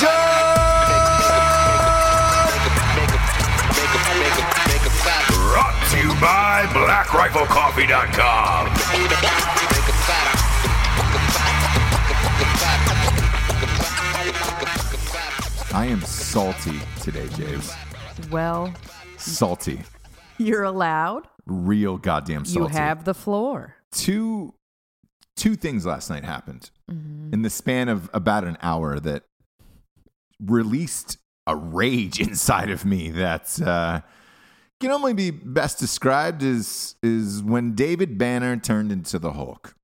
Revolution. Brought to you by BlackRifleCoffee.com. I am salty today, James. Well, Salty. you're allowed. Real goddamn salty. You have the floor. two two things last night happened mm-hmm. in the span of about an hour that released a rage inside of me that uh, can only be best described as is when David Banner turned into the Hulk.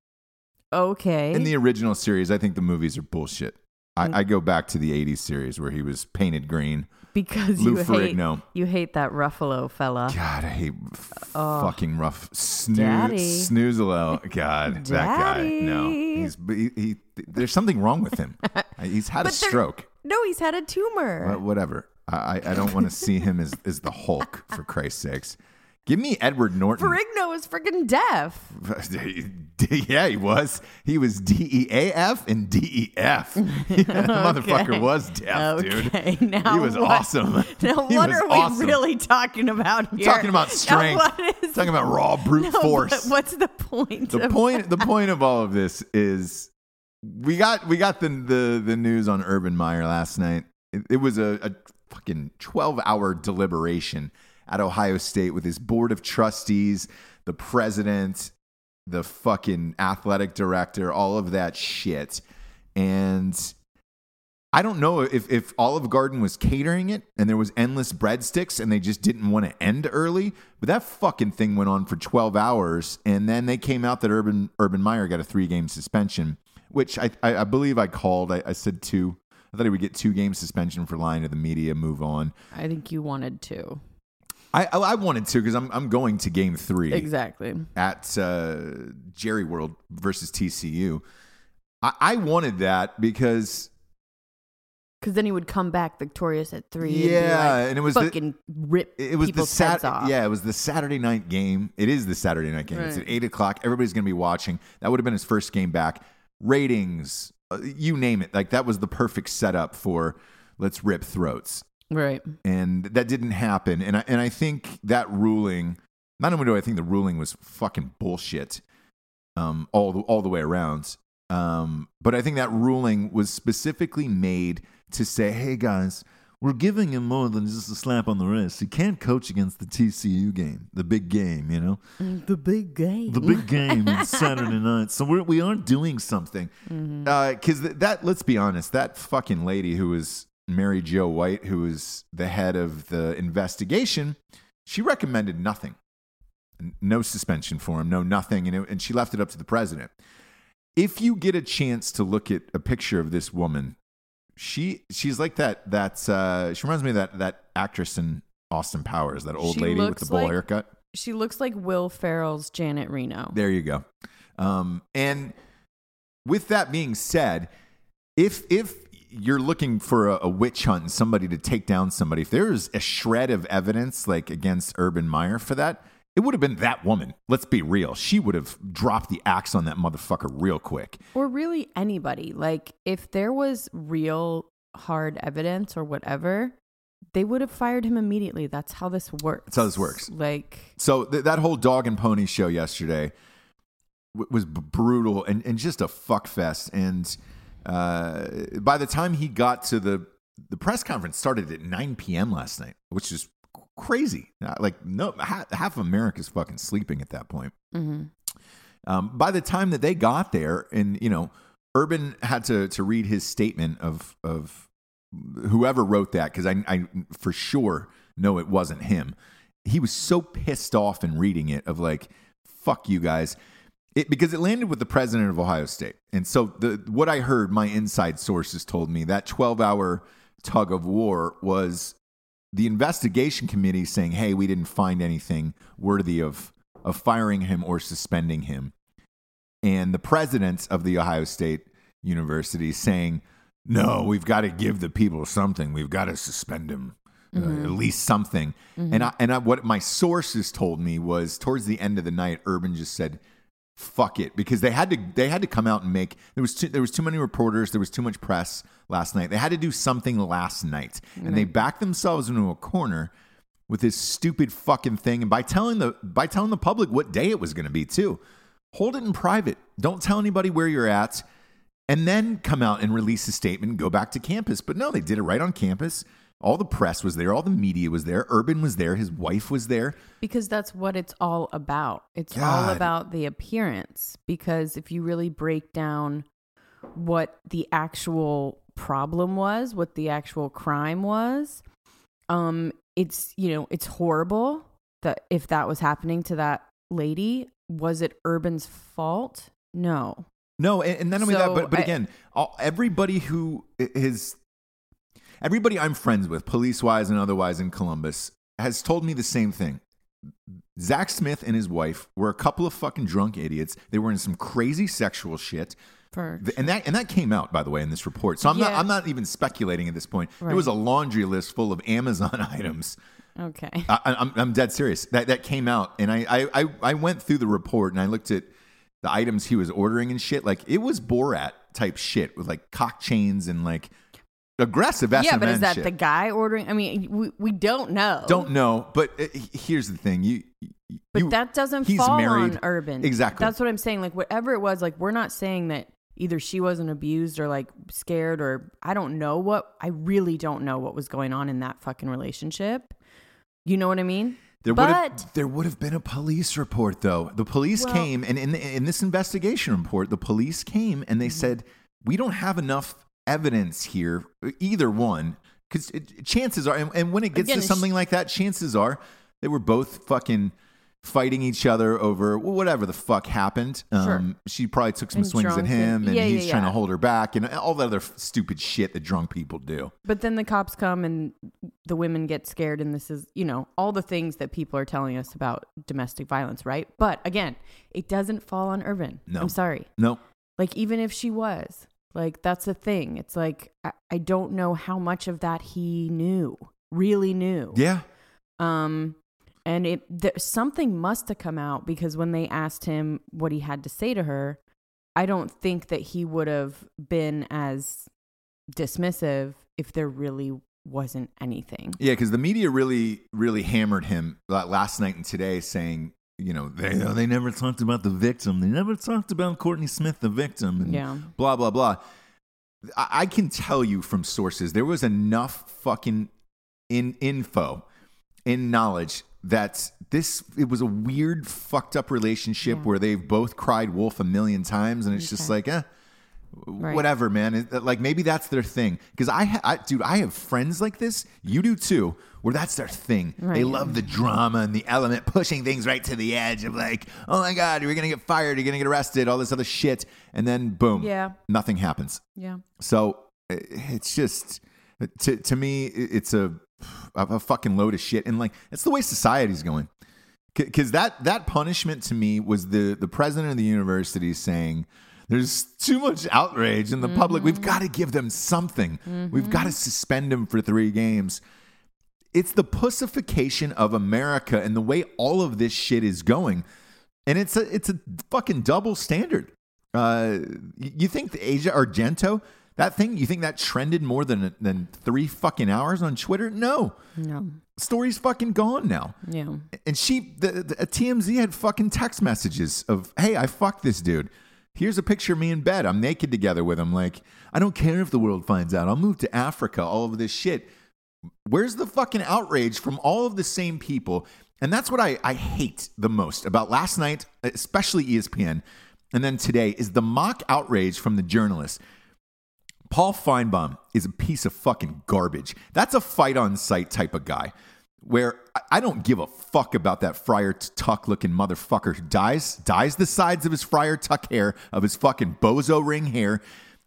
Okay. In the original series, I think the movies are bullshit. Mm. I, I go back to the '80s series where he was painted green. because Lou you hate Ferrigno. you hate that Ruffalo fella. God, I hate f- fucking rough snoo- Daddy. snoozelo. God, that guy. No, he's he, he. There's something wrong with him. he's had a But there- stroke. No, he's had a tumor. Wha- Whatever. I I don't want to see him as as the Hulk for Christ's sakes. Give me Edward Norton. Ferrigno was freaking deaf. yeah, he was. He was D E A F and D E F. The motherfucker was deaf, Okay, dude. now he was what- awesome. Now, He what was are we awesome. really talking about here? Talking about Now, strength. what is- Talking about raw brute No, force. but what's the point? the of point the point of all of this is we got we got the the, the news on Urban Meyer last night. It, it was a, a fucking 12 hour deliberation at Ohio State with his board of trustees, the president, the fucking athletic director, all of that shit. And I don't know if, if Olive Garden was catering it and there was endless breadsticks and they just didn't want to end early, but that fucking thing went on for 12 hours and then they came out that Urban Urban Meyer got a three game suspension, which I, I, I believe I called. I, I said two. I thought he would get two game suspension for lying to the media, move on. I think you wanted to. I I, I wanted to because I'm I'm going to game three Exactly. at uh, Jerry World versus TCU. I, I wanted that because Because then he would come back victorious at three. Yeah, and, like, and it was the- fucking rip it was the Sat- yeah, it was the Saturday night game. It is the Saturday night game. It's at eight o'clock. Everybody's going to be watching. That would have been his first game back. Ratings, uh, you name it. Like that was the perfect setup for let's rip throats, Right. and that didn't happen. And I and I think that ruling. Not only do I think the ruling was fucking bullshit, um, all the all the way around. Um, but I think that ruling was specifically made to say, "Hey guys, we're giving him more than just a slap on the wrist. He can't coach against the TCU game, the big game, you know, mm, The big game. the big game on Saturday night. So we're, we are doing something. Mm-hmm. Uh, because th- that, let's be honest, that fucking lady who was Mary Jo White, who was the head of the investigation, she recommended nothing, no suspension for him, no nothing, and, it, and she left it up to the president. If you get a chance to look at a picture of this woman, she she's like that. That's uh, she reminds me of that that actress in Austin Powers, that old She lady with the bowl like- haircut. She looks like Will Ferrell's Janet Reno. There you go. Um, and with that being said, if if you're looking for a, a witch hunt and somebody to take down somebody, if there's a shred of evidence like against Urban Meyer for that, it would have been that woman. Let's be real. She would have dropped the axe on that motherfucker real quick. Or really anybody. Like, if there was real hard evidence or whatever, they would have fired him immediately. That's how this works. That's how this works. Like, So th- that whole dog and pony show yesterday w- was b- brutal and, and just a fuck fest. And uh, by the time he got to the the press conference started at 9 p.m. last night, which is crazy. Uh, Like no half, half of America's fucking sleeping at that point. mhm. Um, by the time that they got there, and you know, Urban had to to read his statement of of whoever wrote that because I, I for sure know it wasn't him. He was so pissed off in reading it of like, "Fuck you guys," it, because it landed with the president of Ohio State, and so the what I heard, my inside sources told me that twelve hour tug of war was the investigation committee saying, "Hey, we didn't find anything worthy of of firing him or suspending him," and the president of the Ohio State University saying, "No, we've got to give the people something. We've got to suspend him." Uh, at least something, and I, and I, what my sources told me was towards the end of the night, Urban just said, "Fuck it," because they had to they had to come out and make there was too, there was too many reporters, there was too much press last night. They had to do something last night, and they backed themselves into a corner with this stupid fucking thing. And by telling the by telling the public what day it was going to be too, hold it in private. Don't tell anybody where you're at, and then come out and release a statement and go back to campus. But no, they did it right on campus. All the press was there, all the media was there. Urban was there, his wife was there. because that's what it's all about. It's all about the appearance. Because if you really break down what the actual problem was, what the actual crime was, um, it's you know it's horrible that if that was happening to that lady, was it Urban's fault? No. No, and, and not only that, So, but but I- again, all, everybody who is everybody I'm friends with, police wise and otherwise in Columbus, has told me the same thing. Zach Smith and his wife were a couple of fucking drunk idiots. They were in some crazy sexual shit. Th- And that and that came out by the way in this report. So I'm not I'm not even speculating at this point. There was a laundry list full of Amazon items Okay. I, I'm, I'm dead serious. That that came out, and I I I went through the report and I looked at the items he was ordering and shit. Like it was Borat type shit with like cock chains and like aggressive yeah, but is that shit. the guy ordering? I mean, we, we don't know. Don't know, but uh, here's the thing: you. But you- that doesn't he's fall married. on Urban. Exactly. That's what I'm saying. Like whatever it was, like we're not saying that either she wasn't abused or like scared or I don't know what I really don't know what was going on in that fucking relationship. You know what I mean? There would have there would have been a police report though. The police Well- came and in the, in this investigation report, the police came and they Mm-hmm. said we don't have enough evidence here, either one, because chances are, and, and when it gets to something like that, chances are they were both fucking fighting each other over whatever the fuck happened. Sure. Um, she probably took some And swings at him, and- yeah, he's yeah, trying to hold her back, and all that other stupid shit that drunk people do. but then the cops come and the women get scared and this is, you know, all the things that people are telling us about domestic violence, right? But again, it doesn't fall on Urban. No. I'm sorry. No, Like even if she was, like that's the thing. It's like I, I don't know how much of that he knew, really knew. yeah, Um, and it there, something must have come out because when they asked him what he had to say to her, I don't think that he would have been as dismissive if there really wasn't anything. Yeah, because the media really, really hammered him la- last night and today, saying, you know, they they never talked about the victim. They never talked about Courtney Smith, the victim, and Yeah. blah blah blah. I, I can tell you from sources there was enough fucking in info, in knowledge that this it was a weird, fucked up relationship Yeah. where they've both cried wolf a million times, and it's just like, eh. Right. Whatever, man. It- like maybe that's their thing. Because I, ha- I, dude, I have friends like this. You do too, where that's their thing. They love the drama and the element, pushing things right to the edge of like, oh my god, you're gonna get fired, you're gonna get arrested, all this other shit, and then boom, Yeah. nothing happens. Yeah. So it's just to to me, it's a a fucking load of shit, and like it's the way society's going. Because that that punishment to me was the the president of the university saying. There's too much outrage in the public. We've mm-hmm. got to give them something. We've got to mm-hmm. suspend them for three games. It's the pussification of America and the way all of this shit is going, and it's a it's a fucking double standard. Uh, you think the Asia Argento that thing? You think that trended more than than three fucking hours on Twitter? No, No. story's fucking gone now. Yeah. And she, the, the TMZ had fucking text messages of, "Hey, I fucked this dude. Here's a picture of me in bed. I'm naked together with him. Like, I don't care if the world finds out. I'll move to Africa. All of this shit. Where's the fucking outrage from all of the same people? And that's what I, I hate the most about last night, especially ESPN, and then today is the mock outrage from the journalists. Paul Finebaum is a piece of fucking garbage. That's a fight on sight type of guy where I- I don't give a fuck about that Friar Tuck looking motherfucker who dyes, dyes the sides of his Friar Tuck hair, of his fucking bozo ring hair.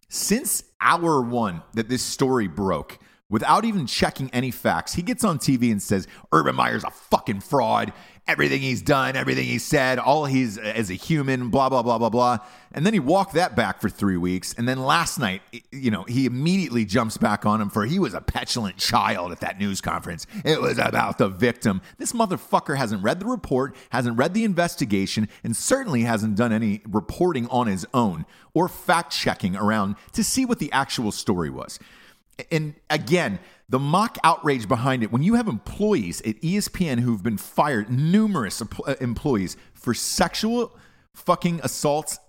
Since hour one that this story broke, without even checking any facts, he gets on TV and says, Urban Meyer's a fucking fraud. Everything he's done, everything he said, all he's uh, as a human, blah, blah, blah, blah, blah. And then he walked that back for three weeks. And then last night, you know, he immediately jumps back on him for he was a petulant child at that news conference. It was about the victim. This motherfucker hasn't read the report, hasn't read the investigation, and certainly hasn't done any reporting on his own or fact checking around to see what the actual story was. And again, the mock outrage behind it when you have employees at ESPN who've been fired, numerous uh, employees for sexual fucking assaults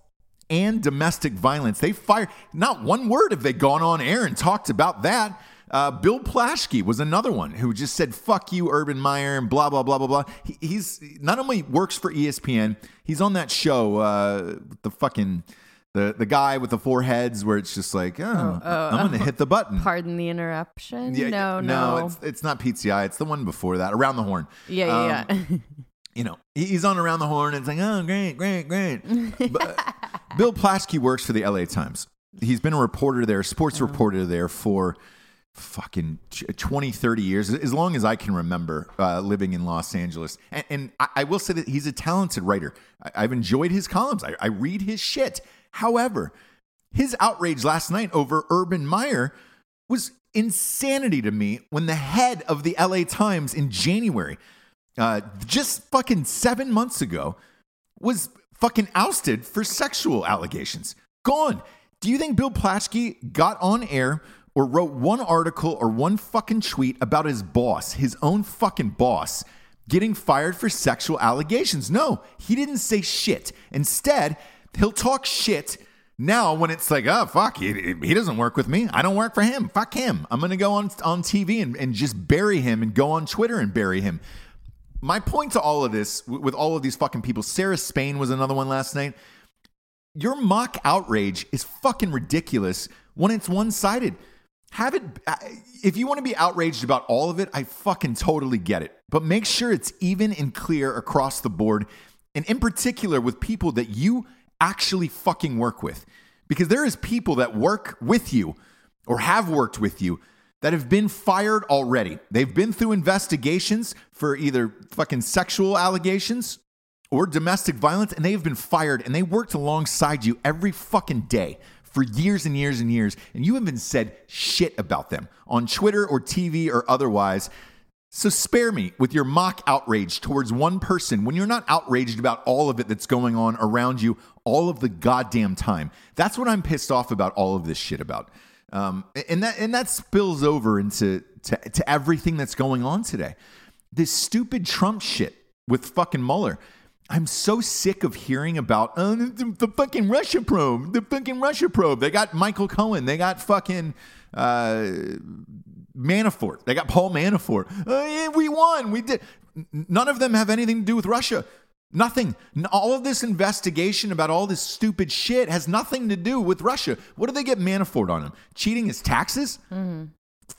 and domestic violence. They fired not one word have they gone on air and talked about that. Uh, Bill Plaschke was another one who just said "fuck you, Urban Meyer" and blah blah blah blah blah. He, he's not only works for ESPN, he's on that show, uh, the fucking the the guy with the four heads, where it's just like, oh, I'm gonna hit the button. Pardon the interruption. Yeah, no, no. it's it's not PTI It's the one before that, around the horn. yeah, yeah, Um, yeah. you know, he's on around the horn and it's like, oh, great, great, great. but, uh, Bill Plaschke works for the LA Times. He's been a reporter there, sports reporter there for fucking ch- 20, 30 years, as long as I can remember uh, living in Los Angeles. And, and I, I will say that he's a talented writer. I, I've enjoyed his columns, I, I read his shit. However, his outrage last night over Urban Meyer was insanity to me when the head of the LA Times in January, uh, just fucking seven months ago, was fucking ousted for sexual allegations. Gone. Do you think Bill Plaschke got on air or wrote one article or one fucking tweet about his boss, his own fucking boss, getting fired for sexual allegations? No, he didn't say shit. Instead, he'll talk shit now when it's like, oh, fuck, he, he doesn't work with me. I don't work for him. Fuck him. I'm to go on, on TV and, and just bury him and go on Twitter and bury him. My point to all of this, with all of these fucking people, Sarah Spain was another one last night. Your mock outrage is fucking ridiculous when it's one sided. Have it, uh, if you want to be outraged about all of it, I fucking totally get it. But make sure it's even and clear across the board. And in particular, with people that you actually fucking work with. Because there is people that work with you or have worked with you that have been fired already. They've been through investigations for either fucking sexual allegations or domestic violence, and they've been fired and they worked alongside you every fucking day for years and years and years, and you haven't said shit about them on Twitter or TV or otherwise. So spare me with your mock outrage towards one person when you're not outraged about all of it that's going on around you all of the goddamn time. That's what I'm pissed off about all of this shit about. Um, and that and that spills over into to, to everything that's going on today. This stupid Trump shit with fucking Mueller. I'm so sick of hearing about uh, the, the, fucking Russia probe, the fucking Russia probe. They got Michael Cohen. They got fucking uh, Manafort. They got Paul Manafort. Uh, we won. We did. None of them have anything to do with Russia. Nothing. All of this investigation about all this stupid shit has nothing to do with Russia. What do they get Manafort on him? Cheating his taxes? Mm-hmm.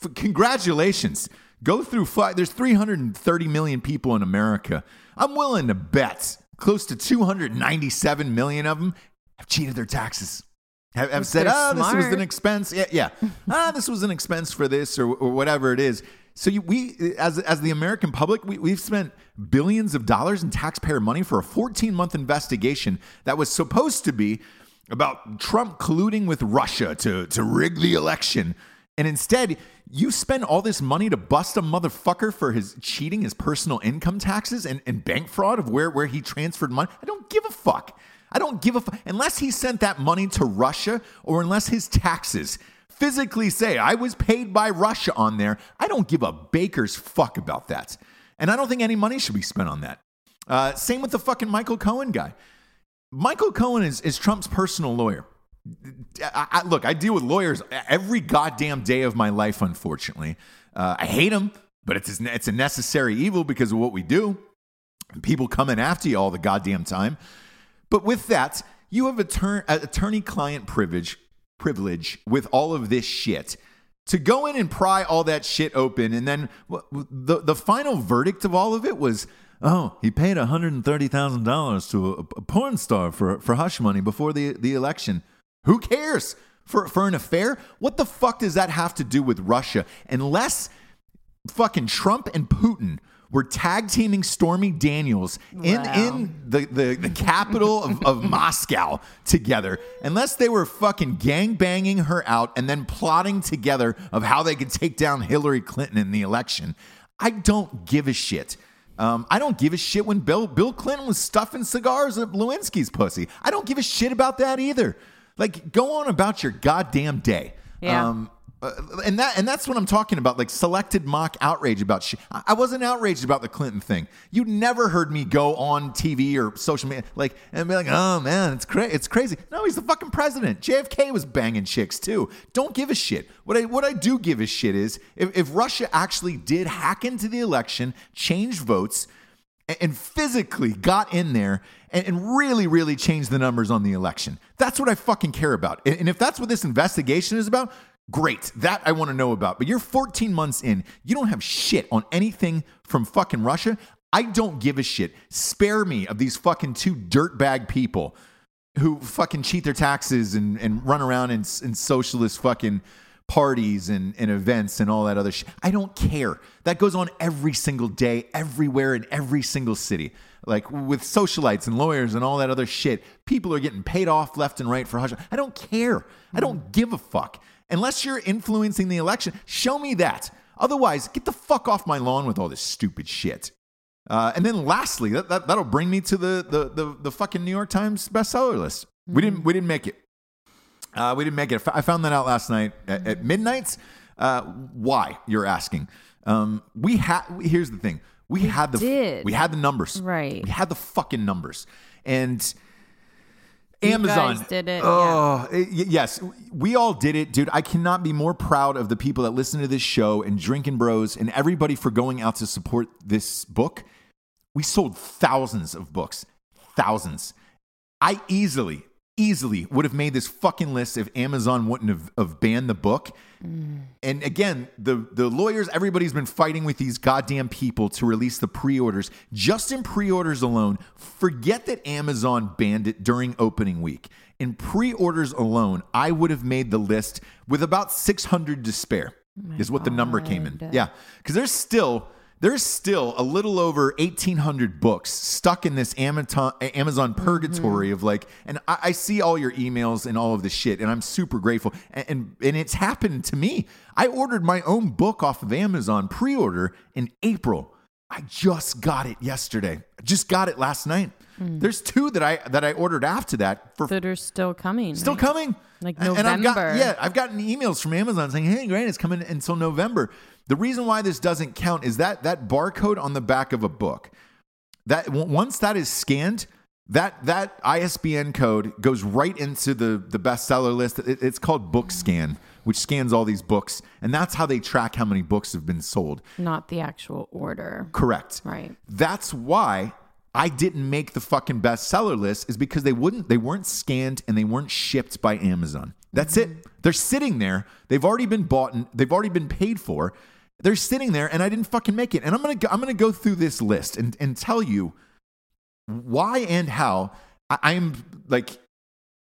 F- congratulations. Go through five. There's 330 million people in America. I'm willing to bet close to 297 million of them have cheated their taxes. Have, have said, oh, this was an expense. Yeah, yeah. ah, this was an expense for this or, or whatever it is. So you, we, as as the American public, we, we've spent billions of dollars in taxpayer money for a 14 month investigation that was supposed to be about Trump colluding with Russia to to rig the election, and instead you spend all this money to bust a motherfucker for his cheating his personal income taxes and, and bank fraud of where where he transferred money. I don't give a fuck. I don't give a fuck unless he sent that money to Russia or unless his taxes physically say I was paid by Russia on there, I don't give a baker's fuck about that. And I don't think any money should be spent on that. Uh, same with the fucking Michael Cohen guy. Michael Cohen is, is Trump's personal lawyer. I, I, look, I deal with lawyers every goddamn day of my life, unfortunately. Uh, I hate them, but it's, it's a necessary evil because of what we do. People coming after you all the goddamn time. But with that, you have uh, attorney client privilege privilege with all of this shit. To go in and pry all that shit open and then the the final verdict of all of it was oh he paid $130,000 to a, a, porn star for for hush money before the the election. Who cares? For for an affair? What the fuck does that have to do with Russia? Unless fucking Trump and Putin were tag teaming Stormy Daniels in, wow. in the, the, the capital of, of Moscow together, unless they were fucking gang banging her out and then plotting together of how they could take down Hillary Clinton in the election. I don't give a shit. Um, I don't give a shit when Bill, Bill Clinton was stuffing cigars at Lewinsky's pussy. I don't give a shit about that either. Like, go on about your goddamn day. Yeah. Um, uh, and that and that's what I'm talking about, like selected mock outrage about. I wasn't outraged about the Clinton thing. You never heard me go on TV or social media like and be like, "Oh man, it's crazy, it's crazy." No, he's the fucking president. JFK was banging chicks too. Don't give a shit. What I what I do give a shit is if, if Russia actually did hack into the election, change votes, and, and physically got in there and, and, really, really changed the numbers on the election. That's what I fucking care about. And if that's what this investigation is about, Great. That I want to know about. But you're 14 months in. You don't have shit on anything from fucking Russia. I don't give a shit. Spare me of these fucking two dirtbag people who fucking cheat their taxes and, and run around in, in socialist fucking parties and, and events and all that other shit. I don't care. That goes on every single day, everywhere, in every single city. Like with socialites and lawyers and all that other shit. People are getting paid off left and right for hush. I don't care. I don't mm. give a fuck. Unless you're influencing the election, show me that. Otherwise, get the fuck off my lawn with all this stupid shit. Uh, and then lastly, that, that that'll bring me to the the the, the fucking New York Times bestseller list. We didn't we didn't make it. Uh, we didn't make it. I found that out last night at, at midnight. Uh, why you're asking? Um, we had. Here's the thing. We, had the did. we had the numbers. Right. We had the fucking numbers. And Amazon guys did it, Oh, y- yes, we all did it, dude. I cannot be more proud of the people that listen to this show and Drinking Bros and everybody for going out to support this book. We sold thousands of books, thousands. I easily, easily would have made this fucking list if Amazon wouldn't have, have banned the book. Mm. And again, the the lawyers, everybody's been fighting with these goddamn people to release the pre-orders. Just in pre-orders alone, forget that Amazon banned it during opening week. In pre-orders alone, I would have made the list with about 600 to spare. Oh is what the number came in. Yeah, because there's still there's still a little over 1800 books stuck in this Amazon, Amazon mm-hmm. purgatory of like and I, I see all your emails and all of this shit and i'm super grateful and, and and it's happened to me i ordered my own book off of amazon pre-order in april i just got it yesterday I just got it last night hmm. there's two that i that i ordered after that for that are still coming. Still right? coming. Like And- And I've got, November. yeah, I've gotten emails from Amazon saying, "Hey, Grant, it's coming until November." The reason why this doesn't count is that that barcode on the back of a book. That once that is scanned, that that ISBN code goes right into the the bestseller list. It- it's called BookScan, which scans all these books, and that's how they track how many books have been sold. Not the actual order. Correct. Right. That's why I didn't make the fucking bestseller list is because they wouldn't they weren't scanned and they weren't shipped by Amazon. That's it. Mm-hmm. They're sitting there. They've already been bought and they've already been paid for. They're sitting there and I didn't fucking make it. And I'm going to I'm to go through this list and and tell you why and how I am like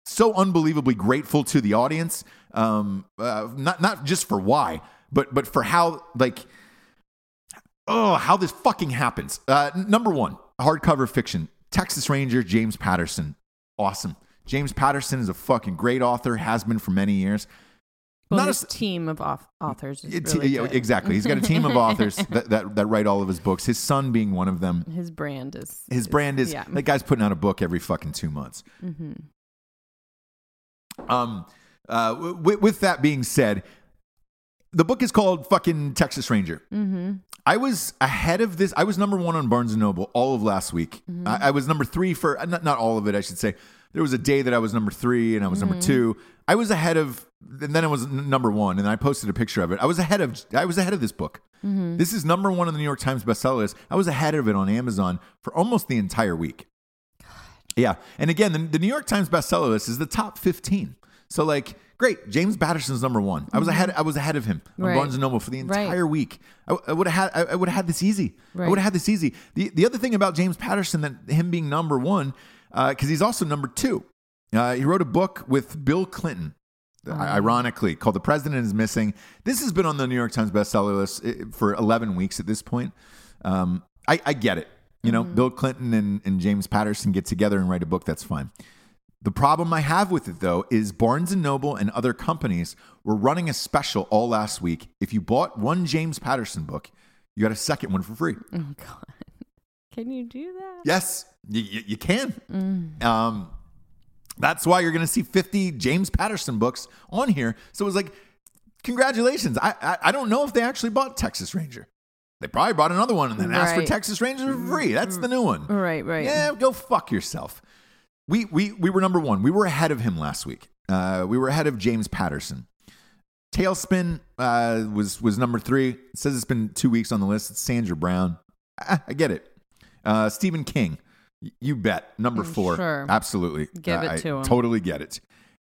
so unbelievably grateful to the audience. Um, uh, not not just for why, but but for how like oh how this fucking happens. Uh, number one, hardcover fiction, Texas Ranger James Patterson, awesome. James Patterson is a fucking great author, has been for many years. Well, Not a team of authors is really yeah, exactly. He's got a team of authors that, that that write all of his books. His son being one of them. His brand is His brand is yeah. that guy's putting out a book every fucking two months. hmm Um, uh, w- with that being said, the book is called fucking Texas Ranger. hmm I was ahead of this. I was number one on Barnes and Noble all of last week. I, I was number three for not, not all of it, I should say. There was a day that I was number three and I was number two. I was ahead of, and then it was number one, and I posted a picture of it. I was ahead of, I was ahead of this book. Mm-hmm. This is number one on the New York Times bestseller list. I was ahead of it on Amazon for almost the entire week. Yeah. And again, the, the New York Times bestseller list is the top 15. So like, great. James Patterson's number one. I was mm-hmm. ahead. I was ahead of him on Right. Barnes and Noble for the Right. entire week. I, would have had. I, would have had this easy. I would have had this easy. The the other thing about James Patterson that him being number one, uh, because he's also number two. Uh, he wrote a book with Bill Clinton. Ironically, called "The President Is Missing." This has been on the New York Times bestseller list eh, for 11 weeks at this point. Um, I, I get it. You know, Bill Clinton and, and James Patterson get together and write a book. That's fine. The problem I have with it though is Barnes and Noble and other companies were running a special all last week. If you bought one James Patterson book, you got a second one for free. Oh God, can you do that? Yes, you, you, you can. Um, that's why you're going to see 50 James Patterson books on here. So it was like, congratulations. I, I I don't know if they actually bought Texas Ranger. They probably bought another one and then asked for Texas Ranger for free. That's the new one. Right, right. Yeah, go fuck yourself. We we we were number one. We were ahead of him last week. Uh, we were ahead of James Patterson. Tailspin uh, was was number three. It says it's been two weeks on the list. It's Sandra Brown. I, I get it. Uh, Stephen King. You bet. Number Mm, four. sure. Absolutely. Give Uh, it I to him. Totally get it.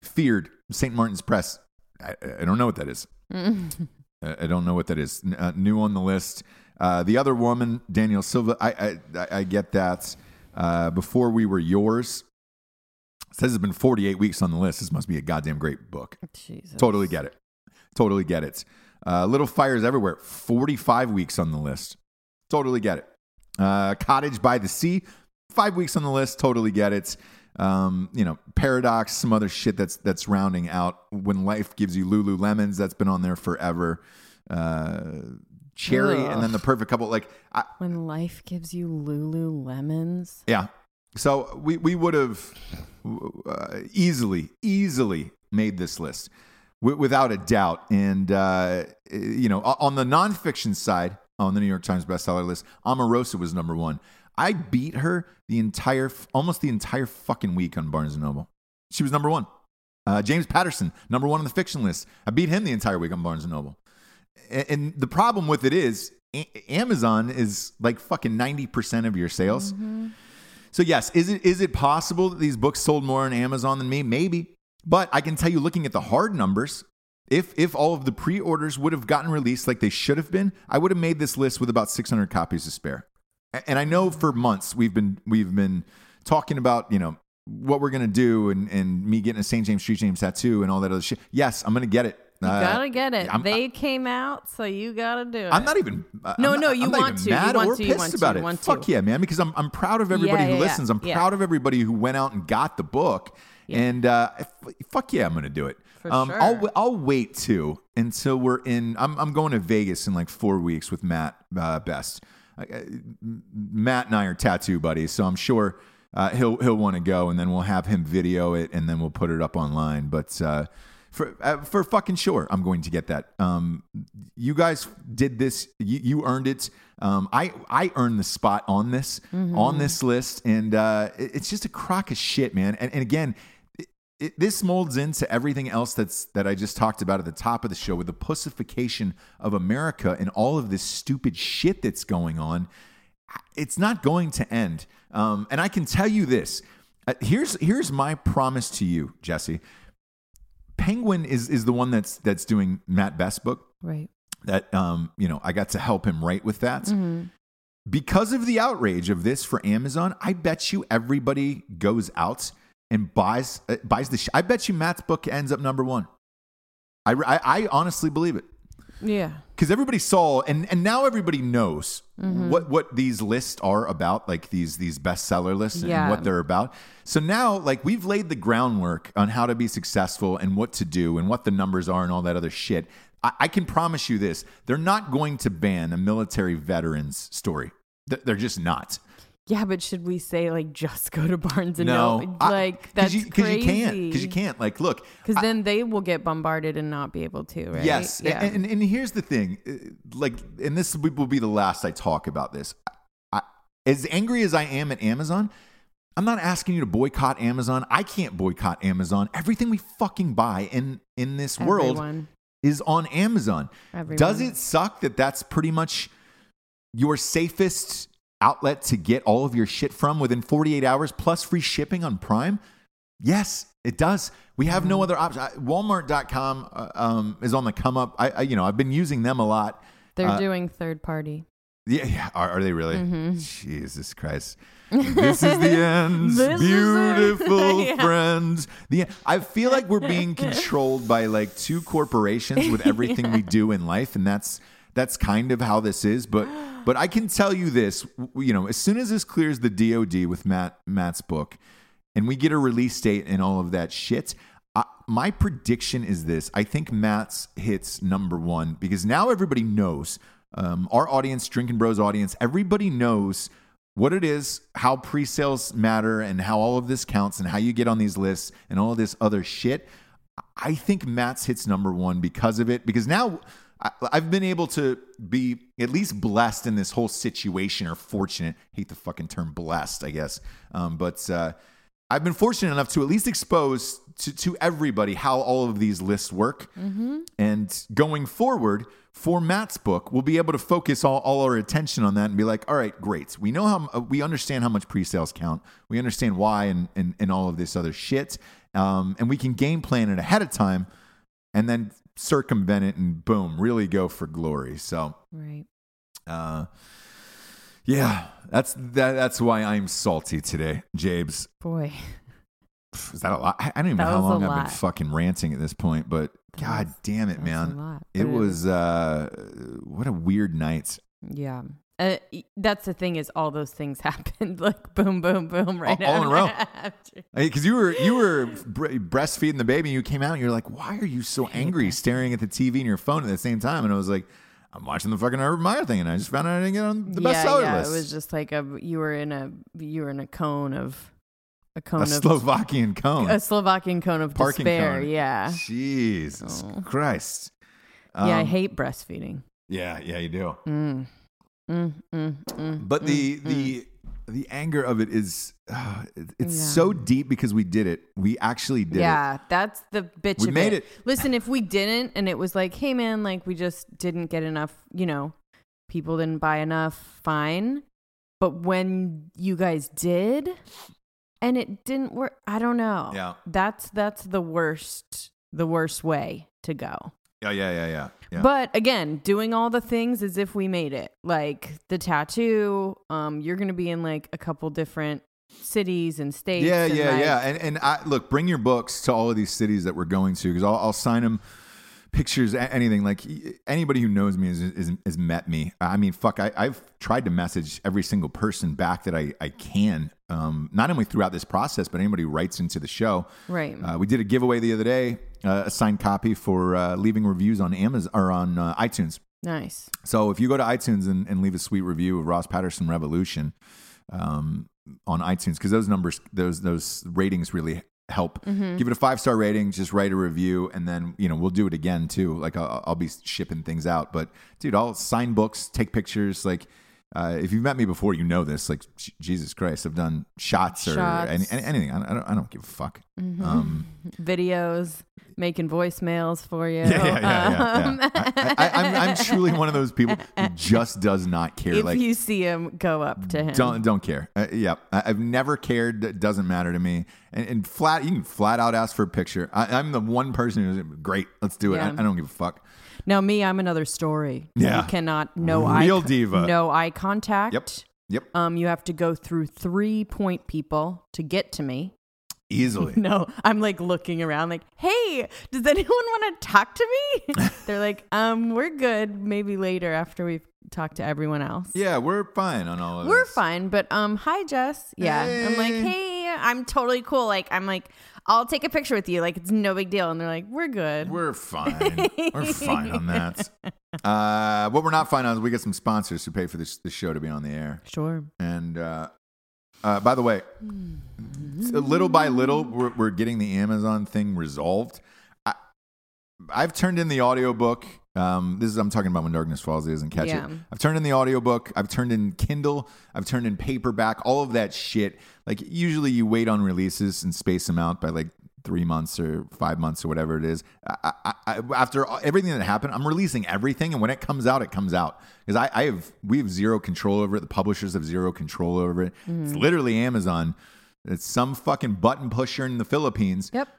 Feared. St. Martin's Press. I, I don't know what that is. I I don't know what that is. Uh, new on the list. Uh, the other woman, Daniel Silva. I I, I- I get that. Uh, before we were yours. Says it's been 48 weeks on the list. This must be a goddamn great book. Jesus. Totally get it. Totally get it. Uh, Little Fires Everywhere. 45 weeks on the list. Totally get it. Uh, Cottage by the Sea. Five weeks on the list. Totally get it. Um, you know, Paradox, some other shit that's that's rounding out. When life gives you Lululemons, that's been on there forever. Uh, cherry, Ugh. and then the perfect couple. Like, I, When life gives you Lululemons. yeah. So we we would have uh, easily easily made this list w- without a doubt. And uh, you know, on the nonfiction side, on the New York Times bestseller list, Omarosa was number one. I beat her the entire, almost the entire fucking week on Barnes and Noble. She was number one. Uh, James Patterson, number one on the fiction list. I beat him the entire week on Barnes and Noble. And, and the problem with it is, a- Amazon is like fucking ninety percent of your sales. So yes, is it is it possible that these books sold more on Amazon than me? Maybe. But I can tell you looking at the hard numbers, if if all of the pre-orders would have gotten released like they should have been, I would have made this list with about 600 copies to spare. And I know for months we've been we've been talking about, you know, what we're going to do and and me getting a St. James Street James tattoo and all that other shit. Yes, I'm going to get it. You Uh, gotta get it. I'm- they came out, so you gotta do it. I'm not even. uh, No, I'm no, not- you not want to. You Mad want or to. You pissed want to. about You it. want Fuck to. yeah, man! Because I'm I'm proud of everybody Yeah, who yeah, listens. I'm Yeah. proud of everybody who went out and got the book. And uh, fuck yeah, I'm gonna do it. For um, sure. I'll I'll wait too until we're in. I'm I'm going to Vegas in like four weeks with Mat uh, Best. Mat and I are tattoo buddies, so I'm sure uh, he'll he'll want to go, and then we'll have him video it, and then we'll put it up online. But uh, for uh, for fucking sure, I'm going to get that. Um, you guys did this. You, you earned it. Um, I I earned the spot on this on this list, and uh, it- it's just a crock of shit, man. And, and again. It, this molds into everything else that's that I just talked about at the top of the show with the pussification of America and all of this stupid shit that's going on it's not going to end. Um, and I can tell you this. Uh, here's here's my promise to you, Jesse. Penguin is is the one that's that's doing Mat Best book. Right. That um, you know, I got to help him write with that. Because of the outrage of this for Amazon, I bet you everybody goes out and buys uh, buys the. Sh- I bet you Mat's book ends up number one. I, I, I honestly believe it Yeah. because everybody saw and and now everybody knows what what these lists are about like these these bestseller lists and Yeah. what they're about so now like we've laid the groundwork on how to be successful and what to do and what the numbers are and all that other shit i, I can promise you this they're not going to ban a military veterans story they're just not Yeah, but should we say like just go to Barnes and no Noble? I- Like that's you, crazy. you can't because you can't like look Because then they will get bombarded and not be able to, right? Yes, Yeah. and, and and here's the thing, uh, like, and this will be the last I talk about this. I, as angry as I am at Amazon, I'm not asking you to boycott Amazon. I can't boycott Amazon. Everything we fucking buy in in this world is on Amazon. Everyone. Does it suck that that's pretty much your safest outlet to get all of your shit from within 48 hours plus free shipping on Prime? Yes, it does. We have no other option. Walmart.com uh, um, is on the come up. I, I, you know, I've been using them a lot. They're Uh, doing third party. Yeah, yeah. Are, are they really? Mm-hmm. Jesus Christ. this is the end. This is it. Beautiful Yeah. friends. The I feel like we're being controlled by like two corporations with everything we do in life, and that's that's kind of how this is. But but I can tell you this, you know, as soon as this clears the DoD with Mat Mat's book, and we get a release date and all of that shit. I, my prediction is this: I think Mat's hits number one because now everybody knows. Um, our audience, Drinking Bros audience, everybody knows what it is, how pre-sales matter, and how all of this counts, and how you get on these lists, and all of this other shit. I think Mat's hits number one because of it. Because now I, I've been able to be at least blessed in this whole situation, or fortunate. hate the fucking term blessed, I guess. Um, but uh, I've been fortunate enough to at least expose to, to everybody how all of these lists work. And going forward, for Mat's book, we'll be able to focus all, all our attention on that and be like, all right, great. We know how, uh, we understand how much pre sales count. We understand why and, and, and all of this other shit. Um, and we can game plan it ahead of time and then circumvent it and boom, really go for glory. So, Right. uh, yeah, that's that, that's why I'm salty today, Jabes. Boy. Is that a lot? I I don't even know how long I've been fucking ranting at this point, but That god was- damn it, man. lot, It was uh what a weird night. Yeah. Uh, that's the thing is all those things happened like boom, boom, boom, right all in a row. Because you were you were breastfeeding the baby, and you came out, and you're like, "Why are you so angry, staring at the TV and your phone at the same time?" And I was like, "I'm watching the fucking Urban Meyer thing, and I just found out I didn't get on the yeah, bestseller yeah, list." it was just like a you were in a you were in a cone of a cone a of Slovakian cone. a Slovakian cone of Parking despair. cone. Yeah, Jesus Oh. Christ. yeah, I Um, hate breastfeeding. Yeah, yeah, you do. Mm. Mm, mm, mm, But the mm, the the anger of it is uh, it's Yeah. so deep because we did it. We actually did it. yeah, that's the bitch. We of made it. it. Listen, if we didn't, and it was like, hey man, like we just didn't get enough, you know, people didn't buy enough, fine. But when you guys did, and it didn't work, I don't know. Yeah. that's that's the worst, the worst way to go. Yeah, yeah, yeah, yeah. yeah. But again, doing all the things as if we made it. Like the tattoo, um, you're gonna be in like a couple different cities and states. yeah, and, yeah, like, yeah. And and I, look, bring your books to all of these cities that we're going to because I'll, I'll sign them pictures, anything. Like anybody who knows me is, is, has met me. I mean, fuck, I, I've tried to message every single person back that I, I can. Um, not only throughout this process, but anybody who writes into the show. Right. Uh, we did a giveaway the other day, uh, a signed copy for uh, leaving reviews on Amazon or on uh, iTunes. Nice. So if you go to iTunes and, and leave a sweet review of Ross Patterson Revolution um, on iTunes, because those numbers, those those ratings really help. Mm-hmm. Give it a five star rating. Just write a review, and then you know we'll do it again too. Like I'll, I'll be shipping things out, but dude, I'll sign books, take pictures. Like uh, if you've met me before, you know this. Like J- Jesus Christ, I've done shots or Shots. any, any, anything. I, I don't I don't give a fuck. Um, Videos, making voicemails for you. yeah, yeah, yeah, yeah. Um, yeah. I, I'm truly one of those people who just does not care. if like you see him, go up to him. Don't don't care. Uh, yeah, I, I've never cared. It doesn't matter to me. And, and flat, you can flat out ask for a picture. I, I'm the one person who's great. Let's do it. I, I don't give a fuck. Now me, I'm another story. Yeah. You cannot no Real eye diva. no eye contact. Yep. Yep. Um, you have to go through three point people to get to me. Easily. No, I'm like looking around, like, hey, does anyone want to talk to me? They're like, um, we're good. Maybe later after we've talked to everyone else. Yeah, we're fine on all of We're this. fine, but um, hi Jess. Yeah, I'm like, Hey. hey, I'm totally cool. Like, I'm like, I'll take a picture with you. Like, it's no big deal. And they're like, we're good. We're fine. we're fine on that. Uh, what we're not fine on is we get some sponsors who pay for this, this show to be on the air. sure. And uh, uh, by the way, so little by little, we're, we're getting the Amazon thing resolved. I, I've turned in the audiobook. Um, this is I'm talking about when darkness falls. It doesn't catch Yeah. it. I've turned in the audiobook. I've turned in Kindle. I've turned in paperback. All of that shit. Like usually, you wait on releases and space them out by like three months or five months or whatever it is. I, I, I, after everything that happened, I'm releasing everything, and when it comes out, it comes out because I, I have we have zero control over it. The publishers have zero control over it. It's literally Amazon. It's some fucking button pusher in the Philippines. Yep.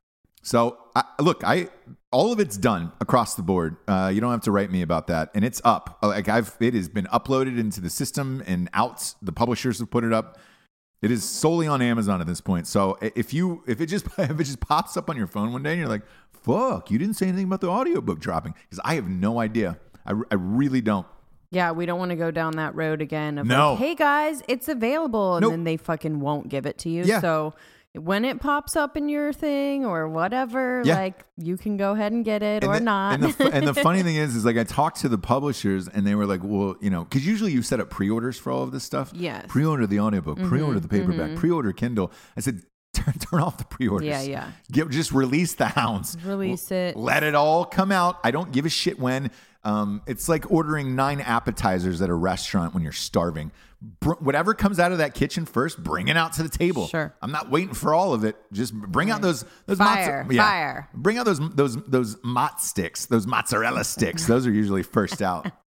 So I, look, I all of it's done across the board. Uh, you don't have to write me about that, and it's up. Like I've, it has been uploaded into the system and out. The publishers have put it up. It is solely on Amazon at this point. So if you if it just if it just pops up on your phone one day and you're like, "Fuck, you didn't say anything about the audiobook dropping," because I have no idea. I, I really don't. Yeah, we don't want to go down that road again of No. like, hey guys, it's available. And Nope. then they fucking won't give it to you. Yeah. So when it pops up in your thing or whatever, Yeah. like you can go ahead and get it or the, not. And the, and the funny thing is, is like I talked to the publishers and they were like, well, you know, because usually you set up pre-orders for all of this stuff. Yes. Mm-hmm, Pre-order the audiobook, pre-order the paperback, pre-order Kindle. I said, turn, turn off the pre-orders. Yeah, yeah. Get, just release the hounds. Release it. Let it all come out. I don't give a shit when. Um, it's like ordering nine appetizers at a restaurant when you're starving. Br- whatever comes out of that kitchen first, bring it out to the table. Sure. I'm not waiting for all of it. Just bring out those those Fire, mozza- yeah. fire. Bring out those those those mott sticks, those mozzarella sticks. Those are usually first out.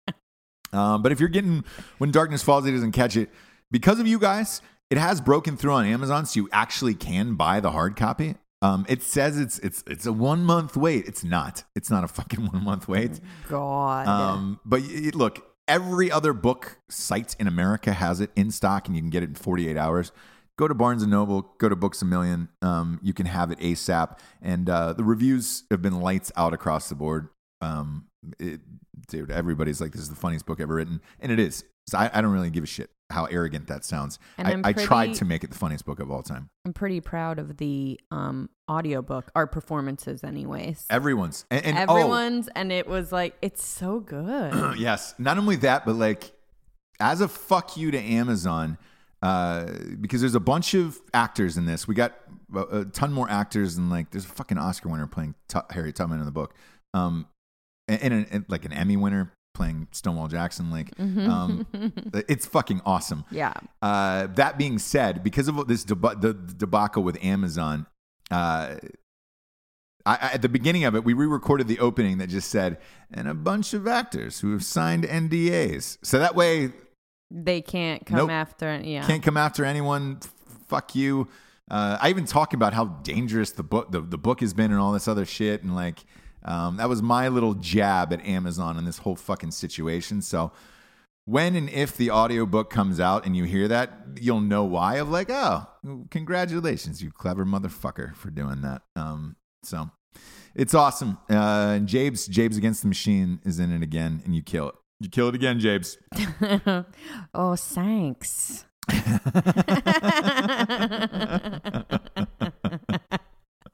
Um, but if you're getting when darkness falls, it doesn't catch it because of you guys. It has broken through on Amazon, so you actually can buy the hard copy. Um, it says it's it's it's a one month wait. It's not. It's not a fucking one month wait. God. Um, but y- look, every other book site in America has it in stock, and you can get it in 48 hours. Go to Barnes and Noble, go to Books a Million. Um, you can have it ASAP, and uh, the reviews have been lights out across the board. Um, it, dude, everybody's like, "This is the funniest book ever written," and it is. So I, I don't really give a shit how arrogant that sounds. And I, I'm I tried to make it the funniest book of all time. I'm pretty proud of the um audiobook, our performances anyways. Everyone's and, and oh, Everyone's and it was like it's so good. yes. Not only that, but like as a fuck you to Amazon, uh, because there's a bunch of actors in this. We got a, a ton more actors, and like there's a fucking Oscar winner playing Tu Harry Tubman in the book, um, and, and, and like an Emmy winner playing Stonewall Jackson. Like, um, it's fucking awesome. yeah. Uh, that being said, because of this deb- the debacle with Amazon, uh, I, I, at the beginning of it, we re-recorded the opening that just said, "and a bunch of actors who have signed NDAs." So that way, They can't come Nope. after yeah. can't come after anyone. Fuck you. Uh, I even talk about how dangerous the book the, the book has been and all this other shit, and like um, that was my little jab at Amazon in this whole fucking situation. So when and if the audiobook comes out and you hear that, you'll know why. Of like, oh, congratulations, you clever motherfucker for doing that. Um, so it's awesome. Uh, and Jabes, Jabes against the machine is in it again, and you kill it. You kill it again, Jabes. oh, thanks.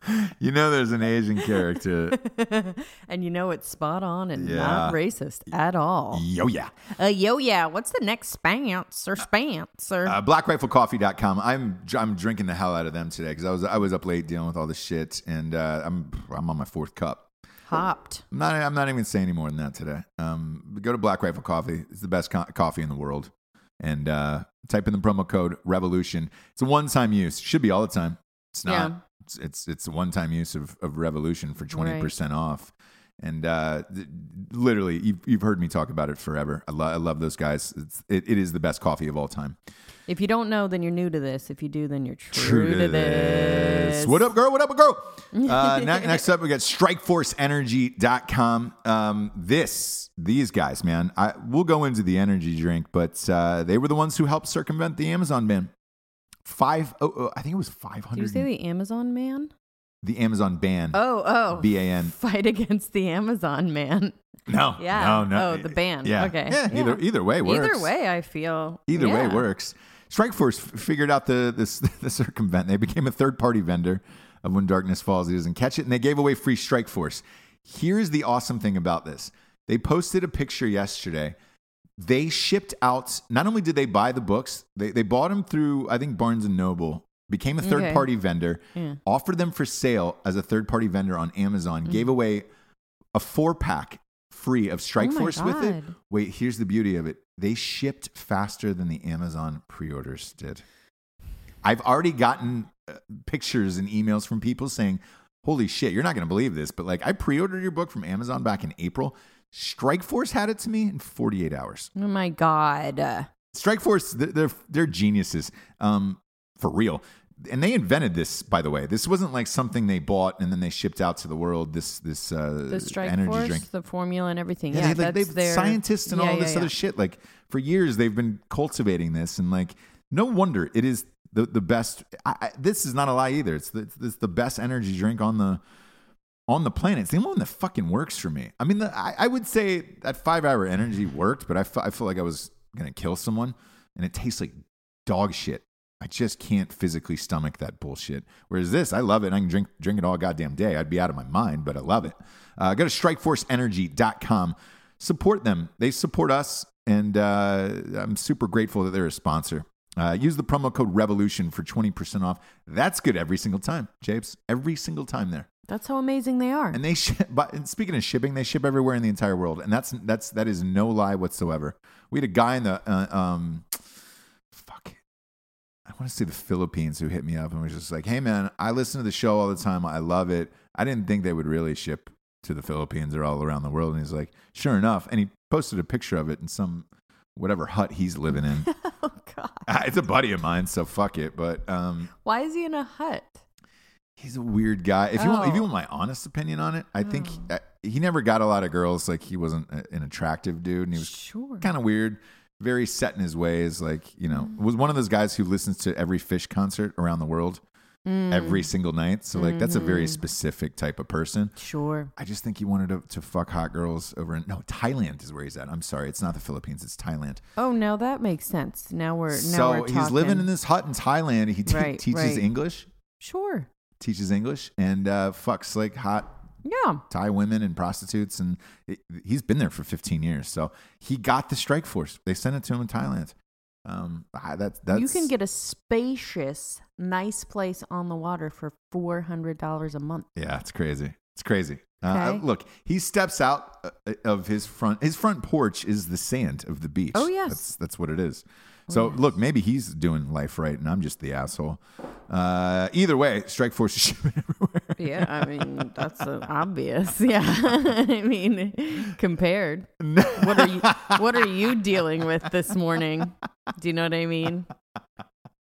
You know, there's an Asian character. and you know it's spot on and Yeah. not racist at all. Yo, yeah. Uh, yo, yeah. What's the next spance or spance or Uh, BlackRifleCoffee.com. I'm I'm drinking the hell out of them today because I was I was up late dealing with all this shit, and uh, I'm I'm on my fourth cup. hopped? I'm not I'm not even saying any more than that today. Um, go to Black Rifle Coffee. It's the best co- coffee in the world, and uh, type in the promo code Revolution. It's a one time use. Should be all the time. It's not. It's it's, it's a one time use of, of Revolution for twenty percent off. And uh, th- literally, you've, you've heard me talk about it forever. I, lo- I love those guys. It's, it, it is the best coffee of all time. If you don't know, then you're new to this. If you do, then you're true, to, this. What up, girl? What up, girl? Uh, next up, we got StrikeForceEnergy.com. Um, this, these guys, man, I, we'll go into the energy drink, but uh, they were the ones who helped circumvent the Amazon ban. Five, oh, oh, I think it was 500. Did you say the Amazon man? the Amazon ban. Oh, oh. B A N. Fight against the Amazon man. No, Yeah. no, no. Oh, the ban. Yeah, Okay. Yeah, Yeah. either either way works. Either way, I feel. Either way works. Strikeforce f- figured out the this the circumvent. They became a third party vendor of When Darkness Falls. He doesn't catch it, and they gave away free Strikeforce. Here's the awesome thing about this: they posted a picture yesterday. They shipped out. Not only did they buy the books, they they bought them through I think Barnes and Noble. Became a third Okay. party vendor. Yeah. Offered them for sale as a third party vendor on Amazon. Mm. Gave away a four pack free of strike Strikeforce with it. Oh Wait, here's the beauty of it. They shipped faster than the Amazon pre-orders did. I've already gotten uh, pictures and emails from people saying, "Holy shit, you're not going to believe this, but like I pre-ordered your book from Amazon back in April. Strikeforce had it to me in 48 hours. Oh my God. Strikeforce, they're they're, geniuses, um, for real. And they invented this, by the way. This wasn't like something they bought and then they shipped out to the world. This this uh, The strike energy force, drink. the formula, and everything. Yeah, Yeah, they, like, that's they've their scientists and Yeah, all yeah, this other shit. Like for years, they've been cultivating this, and like no wonder it is the the best. I, I, this is not a lie either. It's the, it's the best energy drink on the on the planet. It's the only one that fucking works for me. I mean, the, I, I would say that five hour energy worked, but I, fe- I feel like I was gonna kill someone, and it tastes like dog shit. I just can't physically stomach that bullshit. Whereas this, I love it. I can drink drink it all goddamn day. I'd be out of my mind, but I love it. Uh, go to strikeforceenergy.com. Support them. They support us, and uh, I'm super grateful that they're a sponsor. Uh, use the promo code REVOLUTION for 20% off. That's good every single time, Japes. Every single time there. That's how amazing they are. And they ship. But speaking of shipping, they ship everywhere in the entire world, and that's that's that is no lie whatsoever. We had a guy in the uh, um, fuck, I want to say the Philippines who hit me up and was just like, "Hey man, I listen to the show all the time. I love it. I didn't think they would really ship to the Philippines or all around the world." And he's like, "Sure enough," and he posted a picture of it in some whatever hut he's living in. oh God. it's a buddy of mine, so fuck it. But um, Why is he in a hut? He's a weird guy. If you want, if you Oh. want my honest opinion on it, I think Oh. uh, he never got a lot of girls. Like he wasn't a- an attractive dude, and he was Sure. kind of weird, very set in his ways. Like you know, Mm. was one of those guys who listens to every Phish concert around the world. every single night. So like that's a very Mm-hmm. specific type of person. Sure. I just think he wanted to, to fuck hot girls over in no Thailand is where he's at. I'm sorry, it's not the Philippines, it's Thailand. Oh, now that makes sense. Now we're now so we're he's living in this hut in Thailand. He te- Right, teaches right. English, Sure. Teaches English, and uh, fucks like hot Yeah. Thai women and prostitutes, and it, he's been there for 15 years. So he got the strike force. They sent it to him in Thailand. Um, I- that's you can get a spacious, nice place on the water for four hundred dollars a month. yeah, it's crazy. It's crazy. Uh, Okay. look, he steps out uh, of his front. His front porch is the sand of the beach. Oh, yes. That's that's what it is. So look, maybe he's doing life right, and I'm just the asshole. Uh, either way, strike force is shipping everywhere. Yeah, I mean that's obvious. Yeah, I mean compared. What are you What are you dealing with this morning? Do you know what I mean?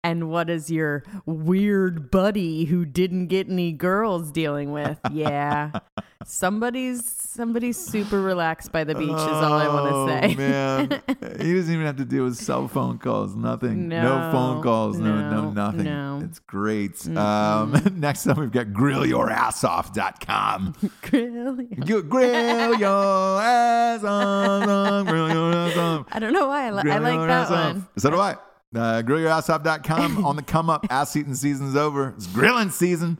And what is your weird buddy who didn't get any girls dealing with? Yeah, somebody's somebody's super relaxed by the beach is all I want Oh, to say. man, he doesn't even have to deal with cell phone calls. Nothing. No, No, phone calls. No, no, no, nothing. no. It's great. Um, next up, we've got grillyourassoff.com. Really? You grill your ass off. Grill your ass off. I don't know why I, li- I Grill like your that ass off. one. So do I. Uh, grillyourassoff.com on the come up. Ass eating season's over. It's grilling season.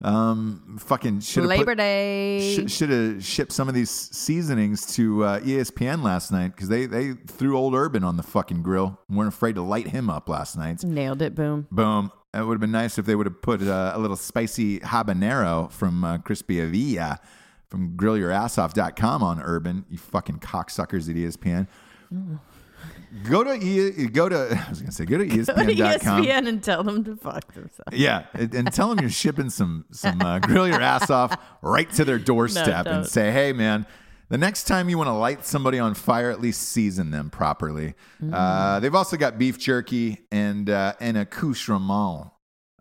Um, fucking should have Labor put, Day. should have shipped some of these seasonings to uh, ESPN last night because they they threw old Urban on the fucking grill. and weren't afraid to light him up last night. Nailed it. Boom. Boom. It would have been nice if they would have put uh, a little spicy habanero from uh, Crispy Avilla from grillyourassoff.com on Urban. You fucking cocksuckers at ESPN. Go to e- go to I was gonna say go to E Go to ESPN.com. ESPN and tell them to fuck themselves. Yeah, and, and tell them you're shipping some some uh, grill your ass off right to their doorstep and say, "Hey, man, the next time you want to light somebody on fire, at least season them properly." Mm. Uh, they've also got beef jerky and uh, an accoutrement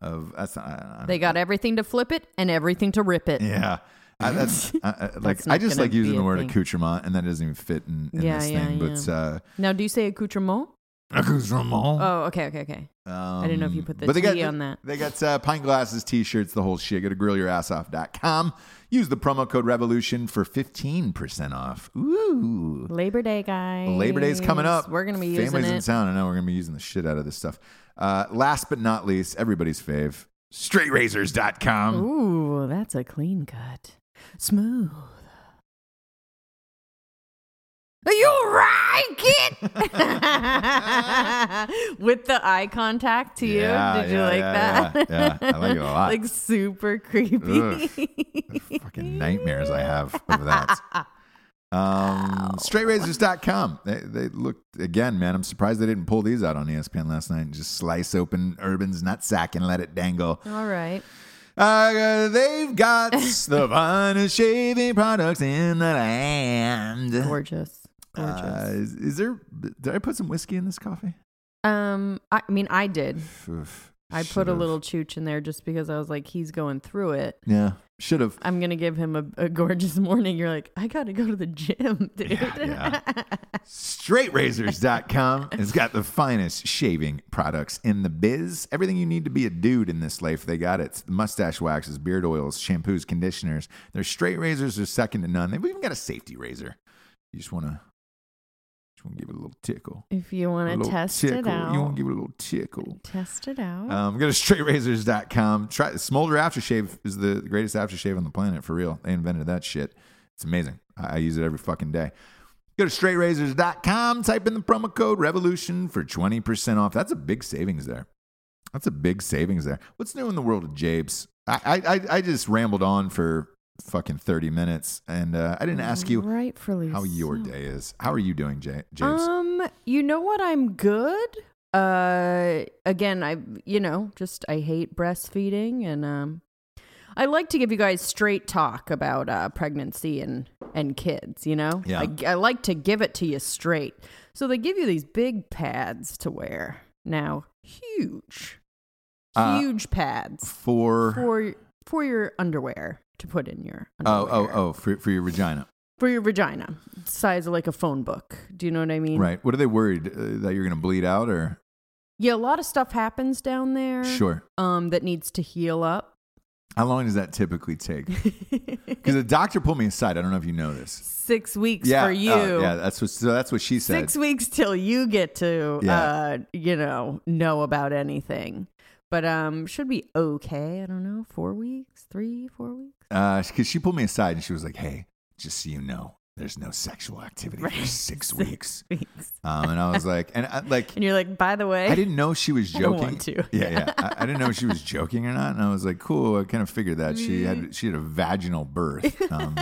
of that's uh, They got everything to flip it and everything to rip it. yeah. I, that's uh, uh, like That's I just like using the word thing. accoutrement, and that doesn't even fit in, in Yeah, this yeah, thing. But uh, Now, do you say accoutrement? accoutrement. Oh, okay, okay, okay. Um, didn't know if you put the but they T got, on that. They got uh, pint glasses, t-shirts, the whole shit. Go to grillyourassoff.com. Use the promo code REVOLUTION for 15% off. Ooh. Labor Day, guys. Labor Day's coming up. We're gonna be using Families in it. town. I know we're going to be using the shit out of this stuff. Uh, last but not least, everybody's fave, straightrazors.com. Ooh, that's a clean cut. Smooth. You right, kid? With the eye contact to you. Yeah, Did you yeah, like yeah, that? yeah. Yeah, I like it a lot. like super creepy. Fucking nightmares I have of that. Um, straightrazors.com. They, they look, again, man, I'm surprised they didn't pull these out on ESPN last night and just slice open Urban's nutsack and let it dangle. All right. Uh, they've got the finest shaving products in the land. Gorgeous. Gorgeous. Uh, is, is there, did I put some whiskey in this coffee? um, I, mean, I did. Oof, I put a should've. little chooch in there just because I was like, he's going through it. Yeah, should have. I'm gonna give him a, a gorgeous morning. You're like, I gotta go to the gym, dude. Yeah, straightrazors.com has got the finest shaving products in the biz. Everything you need to be a dude in this life, they got it. Mustache waxes, beard oils, shampoos, conditioners. Their straight razors are second to none. They've even got a safety razor. You just want to to give it a little tickle. if you want to test tickle. it out, You want to give it a little tickle. test it out. Um, go to straightrazors.com. Try Smolder aftershave is the greatest aftershave on the planet for real. They invented that shit. It's amazing. I, I use it every fucking day. Go to straightrazors.com, type in the promo code revolution for 20% off. That's a big savings there. That's a big savings there. What's new in the world of Jabes? I, I, I- I just rambled on for fucking 30 minutes and uh, I didn't ask you rightfully how your so. day is. How are you doing, Ja- Jabes? Um, you know what? I'm good. Uh, again, I you know just I hate breastfeeding, and um, I like to give you guys straight talk about uh, pregnancy and and kids. You know, Yeah. I, I like to give it to you straight. So they give you these big pads to wear now, huge, Uh, huge pads for, for for your underwear to put in your oh, underwear. oh, oh, for, for your vagina. for your vagina, size of like a phone book. Do you know what I mean? Right. What are they worried uh, that you're going to bleed out or? Yeah, a lot of stuff happens down there. Sure. Um, that needs to heal up. How long does that typically take? Because the doctor pulled me aside. I don't know if you know this. Six weeks Yeah, for you. oh, yeah, that's what. So that's what she said. Six weeks till you get to, Yeah. uh, you know, know about anything. But um, should be okay. I don't know. Four weeks, three, four weeks. Because she pulled me aside and she was like, "Hey, just so you know, there's no sexual activity for six Six weeks." weeks. Um, and I was like, and I, like, And you're like, by the way, I didn't know she was joking. Yeah, yeah. I, I didn't know she was joking or not, and I was like, cool. I kind of figured that she had she had a vaginal birth. Um,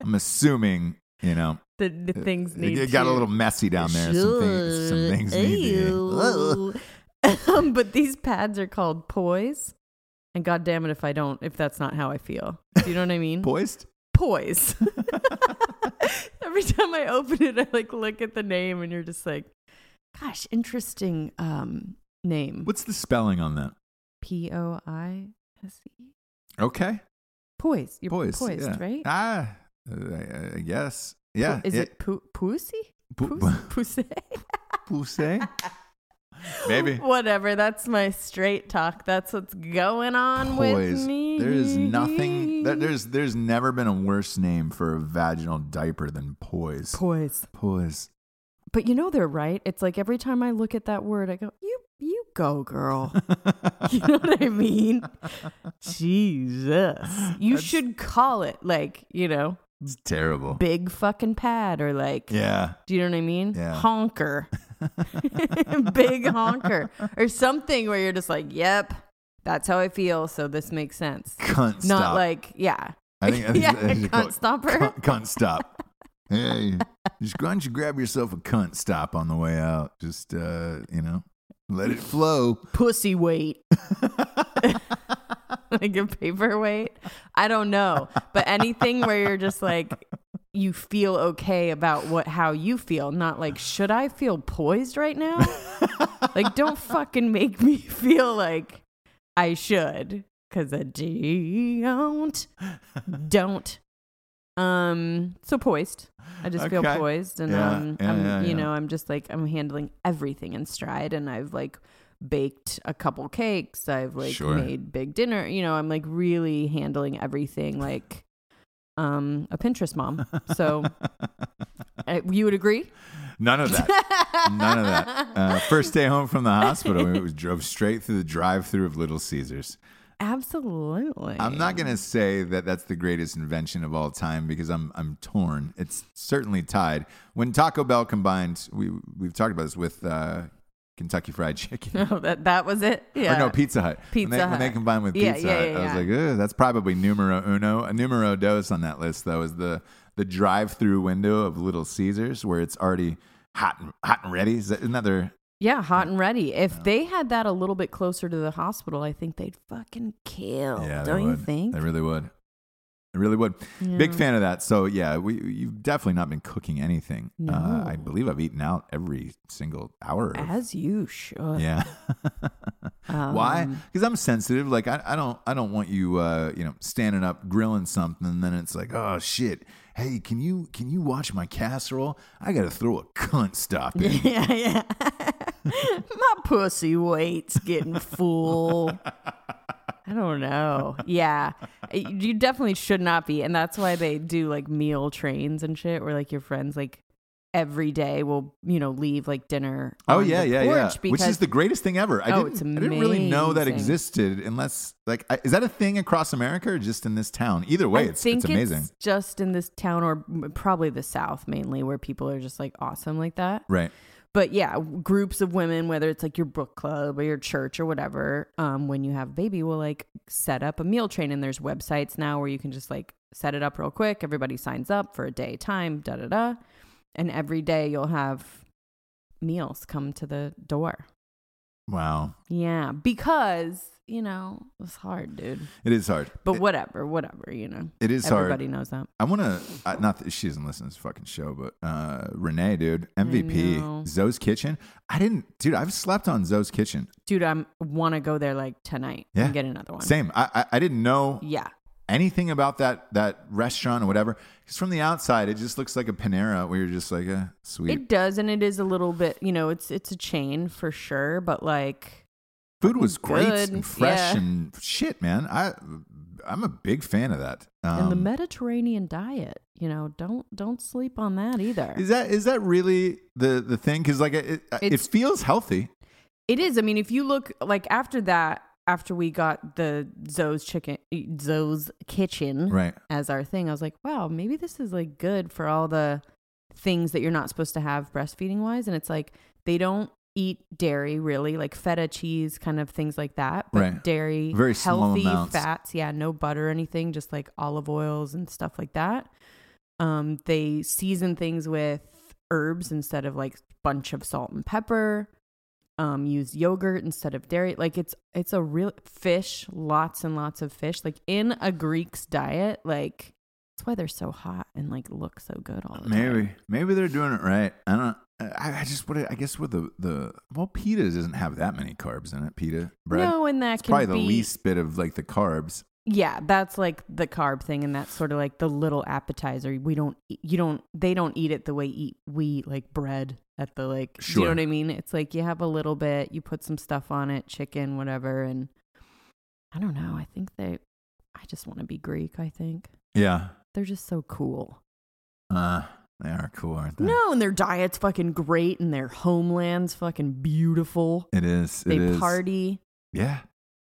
I'm assuming, you know, the, the things need it got to- a little messy down there. Some things, some things need to. Um, but these pads are called poise. And god damn it if I don't if that's not how I feel. Do you know what I mean? Poised. poise. Every time I open it, I like look at the name and you're just like, gosh, interesting um name. What's the spelling on that? P O I S E. Okay, Poise. You're poised. poised, yeah. right? Ah, I, guess. Yeah. Is it pu- pussy? Pu- Puss- pussy? Maybe. Whatever. That's my straight talk. That's what's going on Poise. with me. There is nothing. There, there's there's never been a worse name for a vaginal diaper than poise. poise. Poise. But you know they're right. It's like every time I look at that word, I go, "You, you go, girl." you know what I mean? Jesus, you That's- should call it like you know, It's terrible. big fucking pad or like, Yeah. do you know what I mean? Yeah. Honker, big honker, or something where you're just like, "Yep, that's how I feel." So this makes sense. Cunt stop. Not stop. like, yeah, I think I yeah, think I call cunt it stopper. Cunt, cunt stop. hey, just why don't you grab yourself a cunt stop on the way out? Just uh, you know, let it flow. pussy weight. like a paperweight. I don't know. But anything where you're just like you feel okay about what how you feel, not like should I feel poised right now? like don't fucking make me feel like I should cuz I don't don't um so poised. I just feel poised and Yeah, um yeah, I'm yeah, you know, I'm just like I'm handling everything in stride and I've like baked a couple cakes. I've like Sure. made big dinner. You know, I'm like really handling everything like um a Pinterest mom. So uh, you would agree? None of that. None of that. Uh, first day home from the hospital, we drove straight through the drive-through of Little Caesars. Absolutely. I'm not gonna say that that's the greatest invention of all time because I'm I'm torn. It's certainly tied. When Taco Bell combined, we we've talked about this with uh, Kentucky Fried Chicken. Oh, that that was it. Yeah. Or no, Pizza Hut. Pizza when they, When they Hut. combined with Yeah, Pizza yeah, Hut, yeah, I was like, Ugh, that's probably numero uno. A numero dos on that list, though, is the the drive-through window of Little Caesars, where it's already hot and hot and ready. Is that another? Yeah, hot and ready. If they had that a little bit closer to the hospital, I think they'd fucking kill. Yeah, they don't you would. think? They really would. They really would. Big fan of that. So yeah, we you've definitely not been cooking anything. Uh, I believe I've eaten out every single hour. of- As you should. yeah. Why? Um, Because I'm sensitive. Like I, I don't I don't want you uh, you know standing up grilling something and then it's like oh shit. Hey, can you can you watch my casserole? I got to throw a cunt stop in. Yeah, yeah. My pussy weight's getting full. I don't know. Yeah. You definitely should not be. And that's why they do like meal trains and shit where like your friends like every day will, you know, leave like dinner. Oh yeah, yeah, yeah. Which is the greatest thing ever. I, Oh, didn't, I didn't really know that existed unless like I, is that a thing across America or just in this town? Either way, I it's it's amazing. It's just in this town or probably the South mainly where people are just like awesome like that. right. But yeah, groups of women, whether it's like your book club or your church or whatever, um, when you have a baby, will like set up a meal train. And there's websites now where you can just like set it up real quick. Everybody signs up for a day time, da da da. And every day you'll have meals come to the door. Wow. Yeah, because, you know, it's hard, dude. It is hard. But It- whatever, whatever, you know. it is Everybody hard. knows that. I want to not that she doesn't listen to this fucking show, but uh Renee, dude, MVP. Zoe's Kitchen. I didn't, dude. I've slept on Zoe's Kitchen. Dude, I want to go there like tonight Yeah. and get another one. Same. I I, I didn't know. Yeah. anything about that that restaurant or whatever. Because from the outside, it just looks like a Panera where you're just like, eh, sweet. It does, and it is a little bit, you know, it's it's a chain for sure, but like, Food was great good, and fresh yeah. and shit, man. I I'm a big fan of that. and the Um, Mediterranean diet, you know, don't don't sleep on that either. is that is that really the the thing? Because like it, it, it feels healthy. It is. I mean, if you look like after that, after we got the Zoe's chicken, Zoe's kitchen Right. as our thing, I was like, wow, maybe this is like good for all the things that you're not supposed to have breastfeeding wise. And it's like they don't eat dairy really, like feta cheese, kind of things like that. But Right. dairy, Very healthy fats, yeah, no butter or anything, just like olive oils and stuff like that. Um, they season things with herbs instead of like bunch of salt and pepper um use yogurt instead of dairy like it's it's a real fish lots and lots of fish like in a greek's diet like that's why they're so hot and like look so good all the time Maybe maybe they're doing it right. I don't. I, I just what I guess with the the well pita doesn't have that many carbs in it. Pita bread. no and that it's can probably be the least bit of like the carbs. yeah that's like the carb thing and that's sort of like the little appetizer we don't you don't they don't eat it the way eat we eat like bread at the like do you know what i mean it's like you have a little bit you put some stuff on it chicken whatever and i don't know i think they i just want to be greek i think Yeah. they're just so cool Uh, they are cool, aren't they? no and their diet's fucking great and their homeland's fucking beautiful It is. It they is. party Yeah.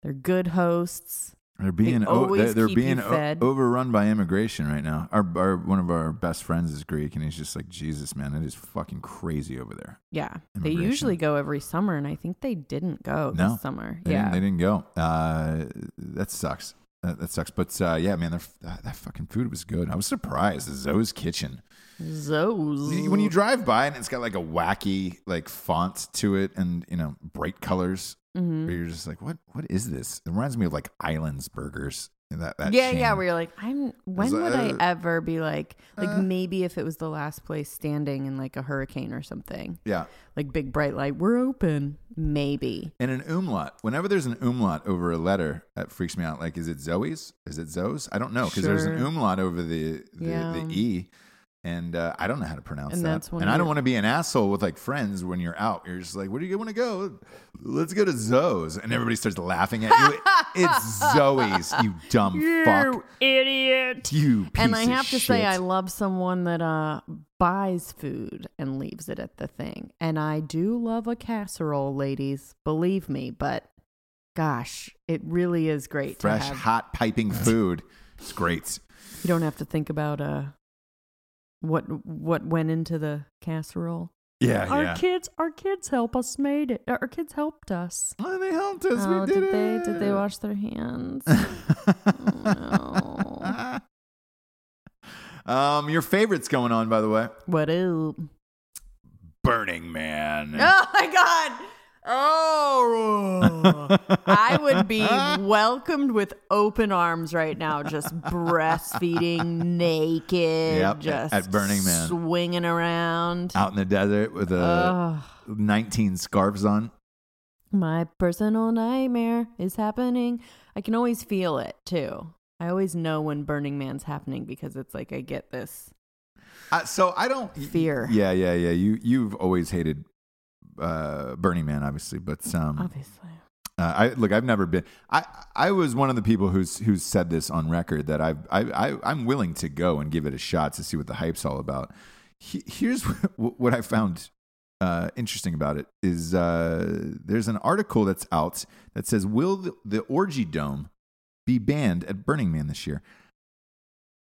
they're good hosts They're being o- always they're, they're being o- overrun by immigration right now. Our, our one of our best friends is Greek, and he's just like Jesus, man. It is fucking crazy over there. Yeah. They usually go every summer, and I think they didn't go No, this summer. They yeah. didn't, they didn't go. Uh, that sucks. That, that sucks. But uh, yeah, man, their- that, that fucking food was good. I was surprised. Zoe's Kitchen. Zoes. When you- drive by and it's got like a wacky like font to it, and you know bright colors, Mhm. where you're just like, what What is this? It reminds me of like Islands Burgers. That, that yeah, yeah, where you're like, I'm. When like, would I uh, ever be like, like uh. maybe if it was the last place standing in like a hurricane or something, yeah. like big bright light, we're open, maybe. And an umlaut. Whenever there's an umlaut over a letter, that freaks me out. Like, is it Zoe's? Is it Zoe's? I don't know because there's an umlaut over the the, Yeah. the e, and uh, I don't know how to pronounce And that. and I don't want to be an asshole with like friends when you're out. You're just like, where do you want to go? Let's go to Zoe's, and everybody starts laughing at you. it's Zoe's, you dumb fuck, You idiot. you. Piece And I have to say. I love someone that uh buys food and leaves it at the thing. And I do love a casserole, ladies. Believe me, but gosh, it really is great fresh, to have. hot, piping food. It's great. You don't have to think about uh what what went into the casserole. Yeah, our yeah. kids, our kids help us made it. Our kids helped us. Oh, they helped us. oh, we did, did they? it. Did they wash their hands? Oh, um, your favorite's going on, by the way. what up? Burning Man. Oh my god! Oh, I would be welcomed with open arms right now, just breastfeeding, naked, Yep, just at Burning Man. swinging around. out in the desert with a Ugh. 19 scarves on. My personal nightmare is happening. I can always feel it too. I always know when Burning Man's happening because it's like I get this. Uh, so I don't Fear. Yeah, yeah, yeah. You you've always hated uh, Burning Man, obviously, but um, Obviously. Uh, I look. I've never been. I I was one of the people who's who's said this on record that I've I, I I'm willing to go and give it a shot to see what the hype's all about. He, here's what, what I found uh, interesting about it is uh, there's an article that's out that says will the, the orgy dome be banned at Burning Man this year?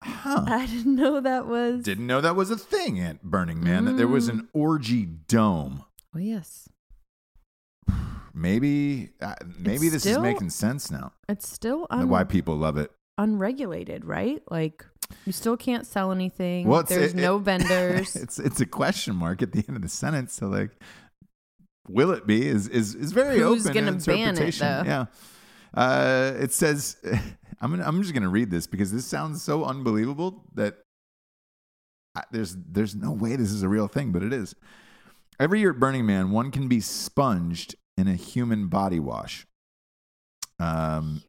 Huh. I didn't know that was. Didn't know that was a thing at Burning Man. That there was an orgy dome. Oh yes, Maybe uh, maybe It's this is making sense now. it's still un- why people love it. unregulated, right? Like you still can't sell anything. Well, There's it- no it- vendors. it's it's a question mark at the end of the sentence. So like, will it be? Is is is very Who's open gonna ban it, though? Yeah. Uh, it says, I'm gonna, I'm just gonna read this because this sounds so unbelievable that I, there's there's no way this is a real thing, but it is. Every year at Burning Man, one can be sponged in a human body wash. Um,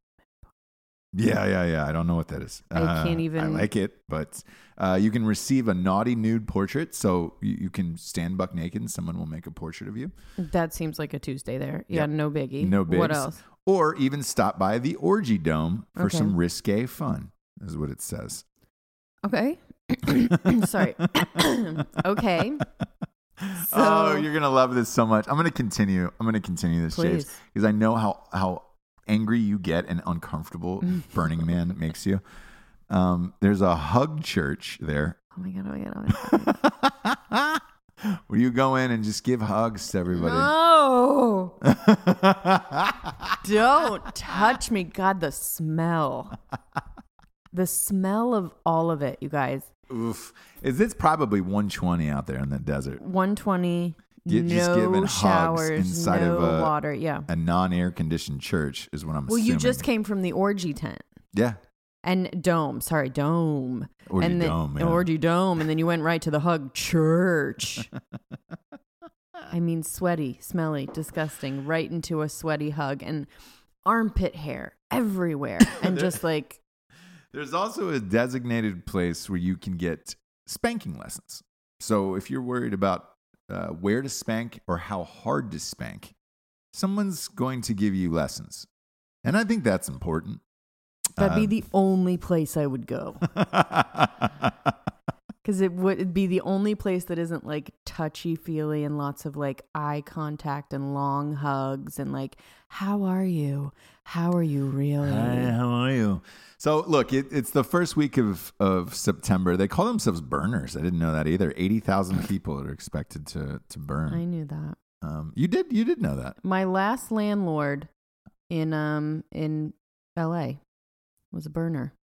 Yeah, yeah, yeah. I don't know what that is. I Uh, can't even- I like it, but uh, you can receive a naughty nude portrait. So you, you can stand buck naked, and someone will make a portrait of you. That seems like a Tuesday there. Yeah, Yeah. no biggie. No bigs. What else? Or even stop by the orgy dome for Okay. some risque fun. Is what it says. Okay. Sorry. okay. So, oh, you're gonna love this so much. I'm gonna continue. I'm gonna continue this, James, because I know how how angry you get and uncomfortable Burning Man makes you. Um, there's a hug church there oh my god! Oh my god! Oh my god! where you go in and just give hugs to everybody. No! Don't touch me. God, the smell. The smell of all of it, you guys. Oof. Is this probably 120 out there in the desert? 120. Get- just giving no hugs showers, inside no of a- water. Yeah. A non-air conditioned church is what I'm Well, assuming. you just came from the orgy tent yeah. and dome. Sorry, dome. Orgy and then, dome, yeah. Orgy dome, and then you went right to the hug church. I mean, sweaty, smelly, disgusting. Right into a sweaty hug and armpit hair everywhere, and just like There's also a designated place where you can get spanking lessons. So if you're worried about uh, where to spank or how hard to spank, someone's going to give you lessons. And I think that's important. that'd be Um, the only place I would go because it would be the only place that isn't like touchy feely and lots of like eye contact and long hugs and like how are you? How are you really? Hi, how are you? So look, it, it's the first week of, of September. They call themselves burners. I didn't know that either. Eighty thousand people are expected to to burn. I knew that. Um, you did you did know that. My last landlord in um in L.A. was a burner.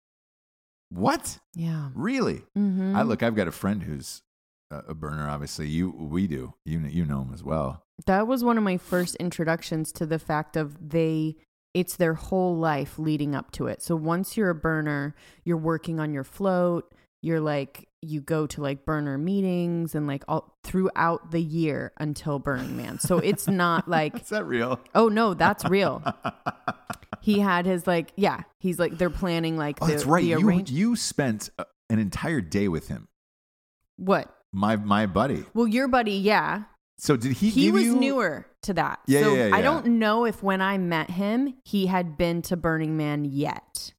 What? Yeah. Really? Mm-hmm. I look. I've got a friend who's a, a burner. Obviously, you we do. You you know him as well. That was one of my first introductions to the fact of they it's their whole life leading up to it. So once you're a burner, you're working on your float, you're like you go to like burner meetings and like all throughout the year until Burning Man. So it's not like Is that real? oh no, that's real. He had his like yeah, he's like they're planning like Oh, the, that's right. You arrange- you spent uh, an entire day with him. what? My my buddy. Well, your buddy, yeah, So did he? he was you- newer to that. Yeah, so yeah, yeah. I don't know if when I met him, he had been to Burning Man yet.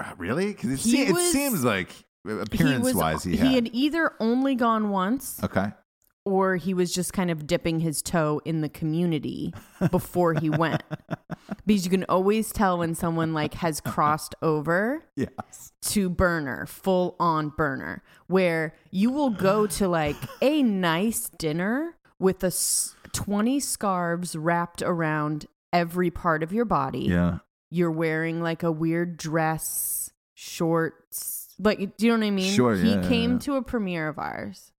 Uh, Really? Because it, se- it seems like uh, He appearance was wise, he, he had. had either only gone once Okay. or he was just kind of dipping his toe in the community before he went. because you can always tell when someone like has crossed over Yes. to burner, full on burner, where you will go to like a nice dinner with a s- 20 scarves wrapped around every part of your body. Yeah. You're wearing like a weird dress, shorts. Like, do you know what I mean? Sure, He yeah, came yeah. to a premiere of ours,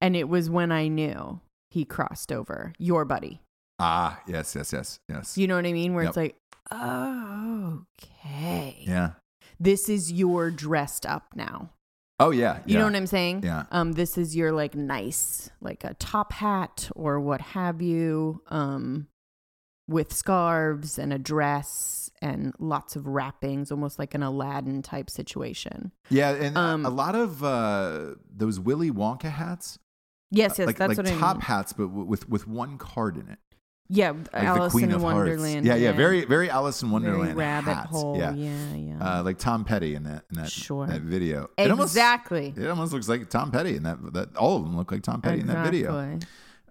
and it was when I knew he crossed over. Your buddy. Ah, yes, yes, yes, yes. You know what I mean? Where Yep. it's like, oh, okay. yeah. This is your dressed up now. Oh yeah. You yeah. know what I'm saying? Yeah. Um, this is your like nice, like a top hat or what have you, um, with scarves and a dress and lots of wrappings, almost like an Aladdin type situation. Yeah, and uh, Um, a lot of uh, those Willy Wonka hats, Yes, yes, like that's like what top I mean. Top hats, but w- with with one card in it, Yeah, like Alice the Queen in of Wonderland. Hearts. Yeah, yeah, very very Alice in very Wonderland rabbit hats. hole. Yeah, Yeah, yeah. Uh, like Tom Petty in that in that Sure. that video. It almost- exactly. It almost looks like Tom Petty in that. That all of them look like Tom Petty in that video.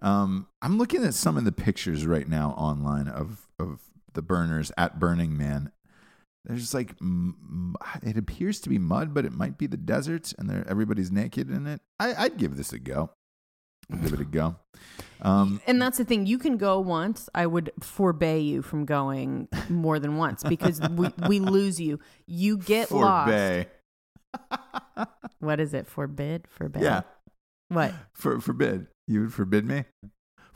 Um, I'm looking at some of the pictures right now online of of the burners at Burning Man. There's like it appears to be mud, but it might be the desert, and there everybody's naked in it. I, I'd give this a go. Give it a go. Um, And that's the thing. You can go once. I would forbade you from going more than once because we, we lose you. You get lost. forbay. What is it? Forbid? Forbid? Yeah, What? for forbid. You would forbid me.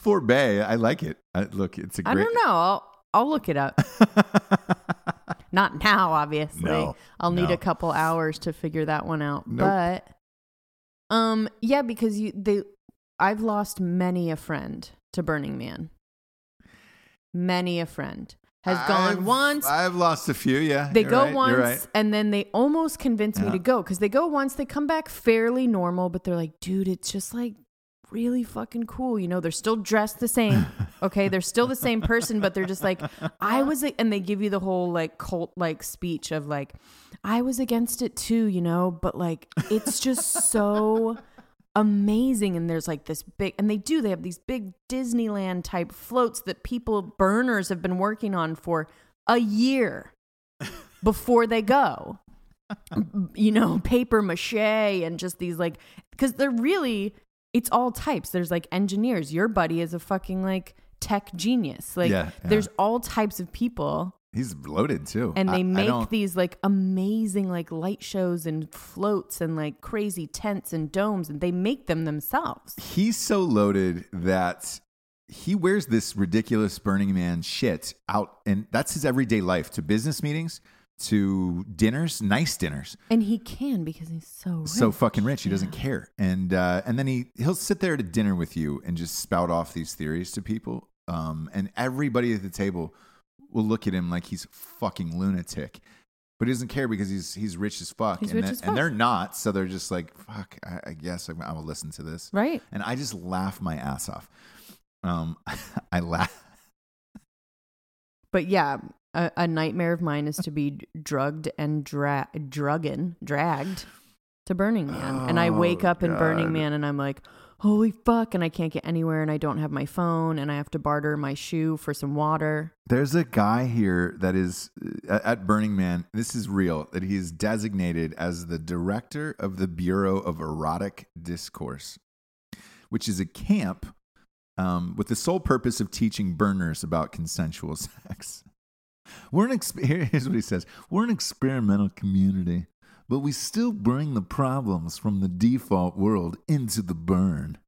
Forbay. I like it. I, look, it's a great. I don't know. I'll, I'll look it up. Not now, obviously. No, I'll need no. a couple hours to figure that one out. Nope. But um yeah, because you they I've lost many a friend to Burning Man. Many a friend. has gone I've- once. I've lost a few. Yeah, they go right, once right. and then they almost convince me to go because they go once, they come back fairly normal, but they're like, dude, it's just like really fucking cool. You know, they're still dressed the same. Okay. They're still the same person, but they're just like, I was, a-" and they give you the whole like cult like speech of like, I was against it too, you know, but like, it's just so amazing. And there's like this big, and they do, they have these big Disneyland type floats that people, burners have been working on for a year before they go. you know, paper mache and just these like, because they're really, it's all types. There's like engineers. Your buddy is a fucking like tech genius. Like, Yeah, yeah. there's all types of people He's loaded too, and they I make don't- these like amazing like light shows and floats and like crazy tents and domes and they make them themselves He's so loaded that he wears this ridiculous Burning Man shit out, and that's his everyday life to business meetings, to dinners, nice dinners. and he can because he's so rich. So fucking rich, he doesn't care, and uh, and then he he'll sit there at a dinner with you and just spout off these theories to people, um, and everybody at the table will look at him like he's fucking lunatic. But he doesn't care because he's he's rich as fuck, He's and, rich as and fuck. they're not. So they're just like, "Fuck, I, I guess I, I will listen to this." right and I just laugh my ass off. Um, I laugh. but yeah a, a nightmare of mine is to be drugged and dra- drugging dragged to burning man and i wake Oh, up in burning God. man and i'm like holy fuck and i can't get anywhere and i don't have my phone and i have to barter my shoe for some water There's a guy here that is uh, at Burning Man. This is real. That he is designated as the director of the Bureau of Erotic Discourse, which is a camp um, with the sole purpose of teaching burners about consensual sex. We're an exp- here's what he says: We're an experimental community, but we still bring the problems from the default world into the burn.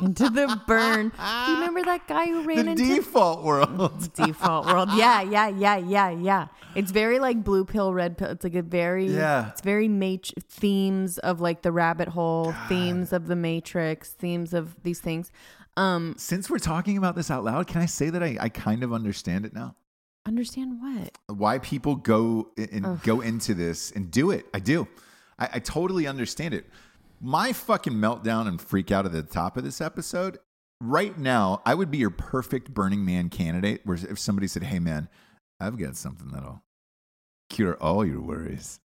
into the burn do you remember that guy who ran into The into default world. default world. Yeah, yeah, yeah, yeah, yeah. It's very like blue pill, red pill. It's like a very Yeah. It's very mat- themes of like the rabbit hole, themes of the matrix, themes of these things. Um, Since we're talking about this out loud, can I say that I, I kind of understand it now? Understand what? Why people go and go into this and do it. I do. I, I totally understand it. My fucking meltdown and freak out at the top of this episode, right now, I would be your perfect Burning Man candidate. Where if somebody said, Hey man, I've got something that'll cure all your worries.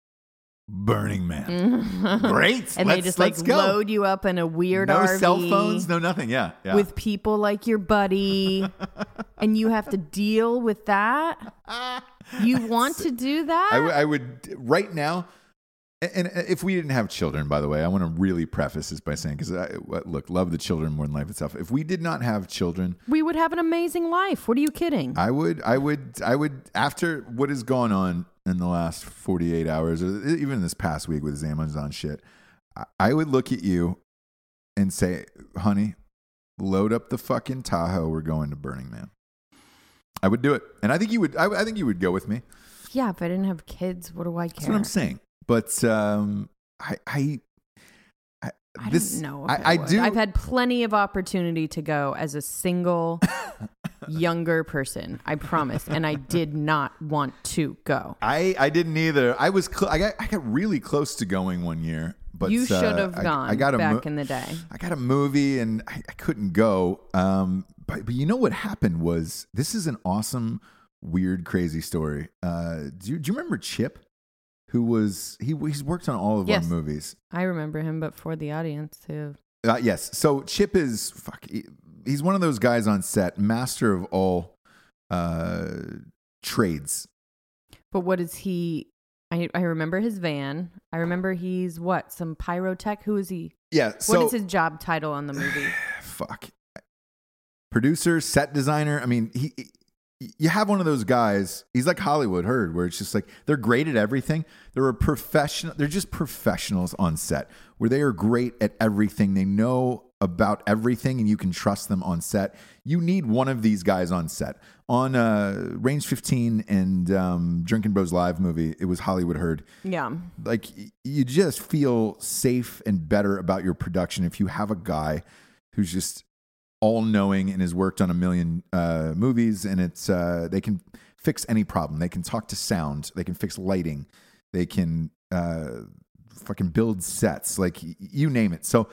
Burning Man. Great. and let's, they just like let's go. load you up in a weird no RV cell phones, no nothing. Yeah. yeah. with people like your buddy, and you have to deal with that. You want to do that? I, w- I would right now. And and if we didn't have children, by the way, I want to really preface this by saying, because I uh, look, love the children more than life itself. If we did not have children, we would have an amazing life. What are you kidding? I would, I would, I would, after what has gone on in the last 48 hours, or even this past week with this Amazon shit, I- would look at you and say, honey, load up the fucking Tahoe. We're going to Burning Man. I would do it. And I think you would, I, I think you would go with me. yeah, if I didn't have kids, what do I care? That's what I'm saying. But um, I, I, I, I this, don't know. I, I, I do. I've had plenty of opportunity to go as a single younger person. I promise, and I did not want to go. I, I didn't either. I was, cl- I got, I got really close to going one year, but you should uh, have I- gone I, got a back mo- in the day. I got a movie and I, I couldn't go. Um, but, but you know what happened was this is an awesome, weird, crazy story. Uh, do you, do you remember Chip? Who was he? He's worked on all of Yes. our movies. I remember him, but for the audience too. Uh, yes. So Chip is fuck. He- he's one of those guys on set, master of all uh, trades. But what is he? I I remember his van. I remember he's what some pyrotech. Who is he? Yeah. So what is his job title on the movie? fuck. Producer, set designer. I mean, he. You have one of those guys. He's like Hollywood Heard, where it's just like they're great at everything. They're a professional. They're just professionals on set, where they are great at everything. They know about everything, and you can trust them on set. You need one of these guys on set. On uh, Range 15 and um, Drinking Bros Live movie, it was Hollywood Heard Yeah, like you just feel safe and better about your production if you have a guy who's just all knowing and has worked on a million uh, movies and it's uh, they can fix any problem. They can talk to sound. They can fix lighting. They can uh, fucking build sets. Like you name it. So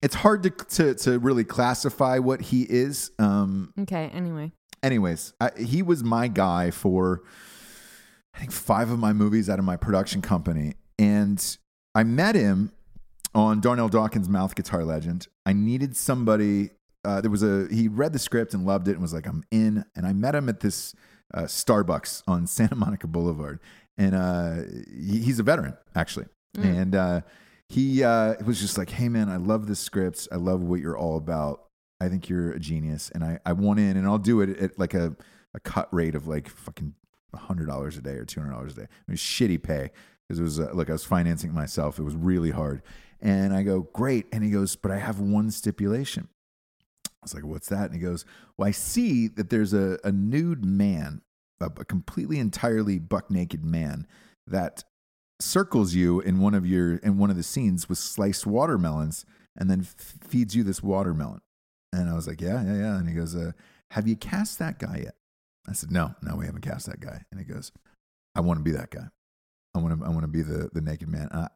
it's hard to to, to really classify what he is. Um, Okay. Anyway. anyways, I, he was my guy for I think five of my movies out of my production company, and I met him on Darnell Dawkins' Mouth Guitar Legend. I needed somebody. Uh, there was a he read the script and loved it and was like, "I'm in." And I met him at this uh, Starbucks on Santa Monica Boulevard, and uh, he, he's a veteran actually, and uh, he uh, was just like, "Hey man, I love the script. I love what you're all about. I think you're a genius, and I, I want in, and I'll do it at like a, a cut rate of like fucking hundred dollars a day or two hundred dollars a day. It was shitty pay because it was uh, look, I was financing myself. It was really hard, and I go great, and he goes, but I have one stipulation. Was like, what's that? And he goes, well, I see that there's a, a nude man, a, a completely entirely buck naked man that circles you in one of your in one of the scenes with sliced watermelons and then f- feeds you this watermelon. And I was like, yeah, yeah, yeah. And he goes, uh, have you cast that guy yet? I said, no, no, we haven't cast that guy. And he goes, I want to be that guy. I want to, I want to be the, the naked man. I,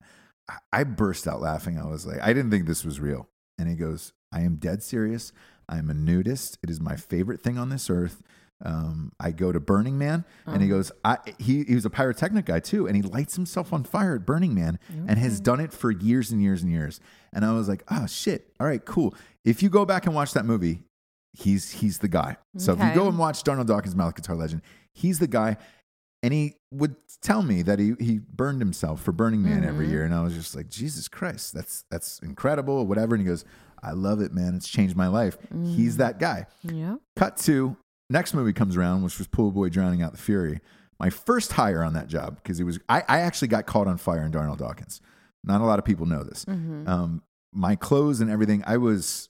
I burst out laughing. I was like, I didn't think this was real. And he goes, I am dead serious. I'm a nudist. It is my favorite thing on this earth. Um, I go to Burning Man, and he goes. I, he he was a pyrotechnic guy too, and he lights himself on fire at Burning Man, and has done it for years and years and years. And I was like, oh shit, all right, cool. If you go back and watch that movie, he's he's the guy. So if you go and watch Darnell Dawkins' Mouth Guitar Legend, he's the guy. And he would tell me that he he burned himself for Burning Man every year, and I was just like, Jesus Christ, that's that's incredible, whatever. And he goes, I love it, man. It's changed my life. He's that guy. Yeah. Cut to next movie comes around, which was Pool Boy Drowning Out the Fury. My first hire on that job because it was I, I actually got caught on fire in Darnell Dawkins. Not a lot of people know this. Um, my clothes and everything. I was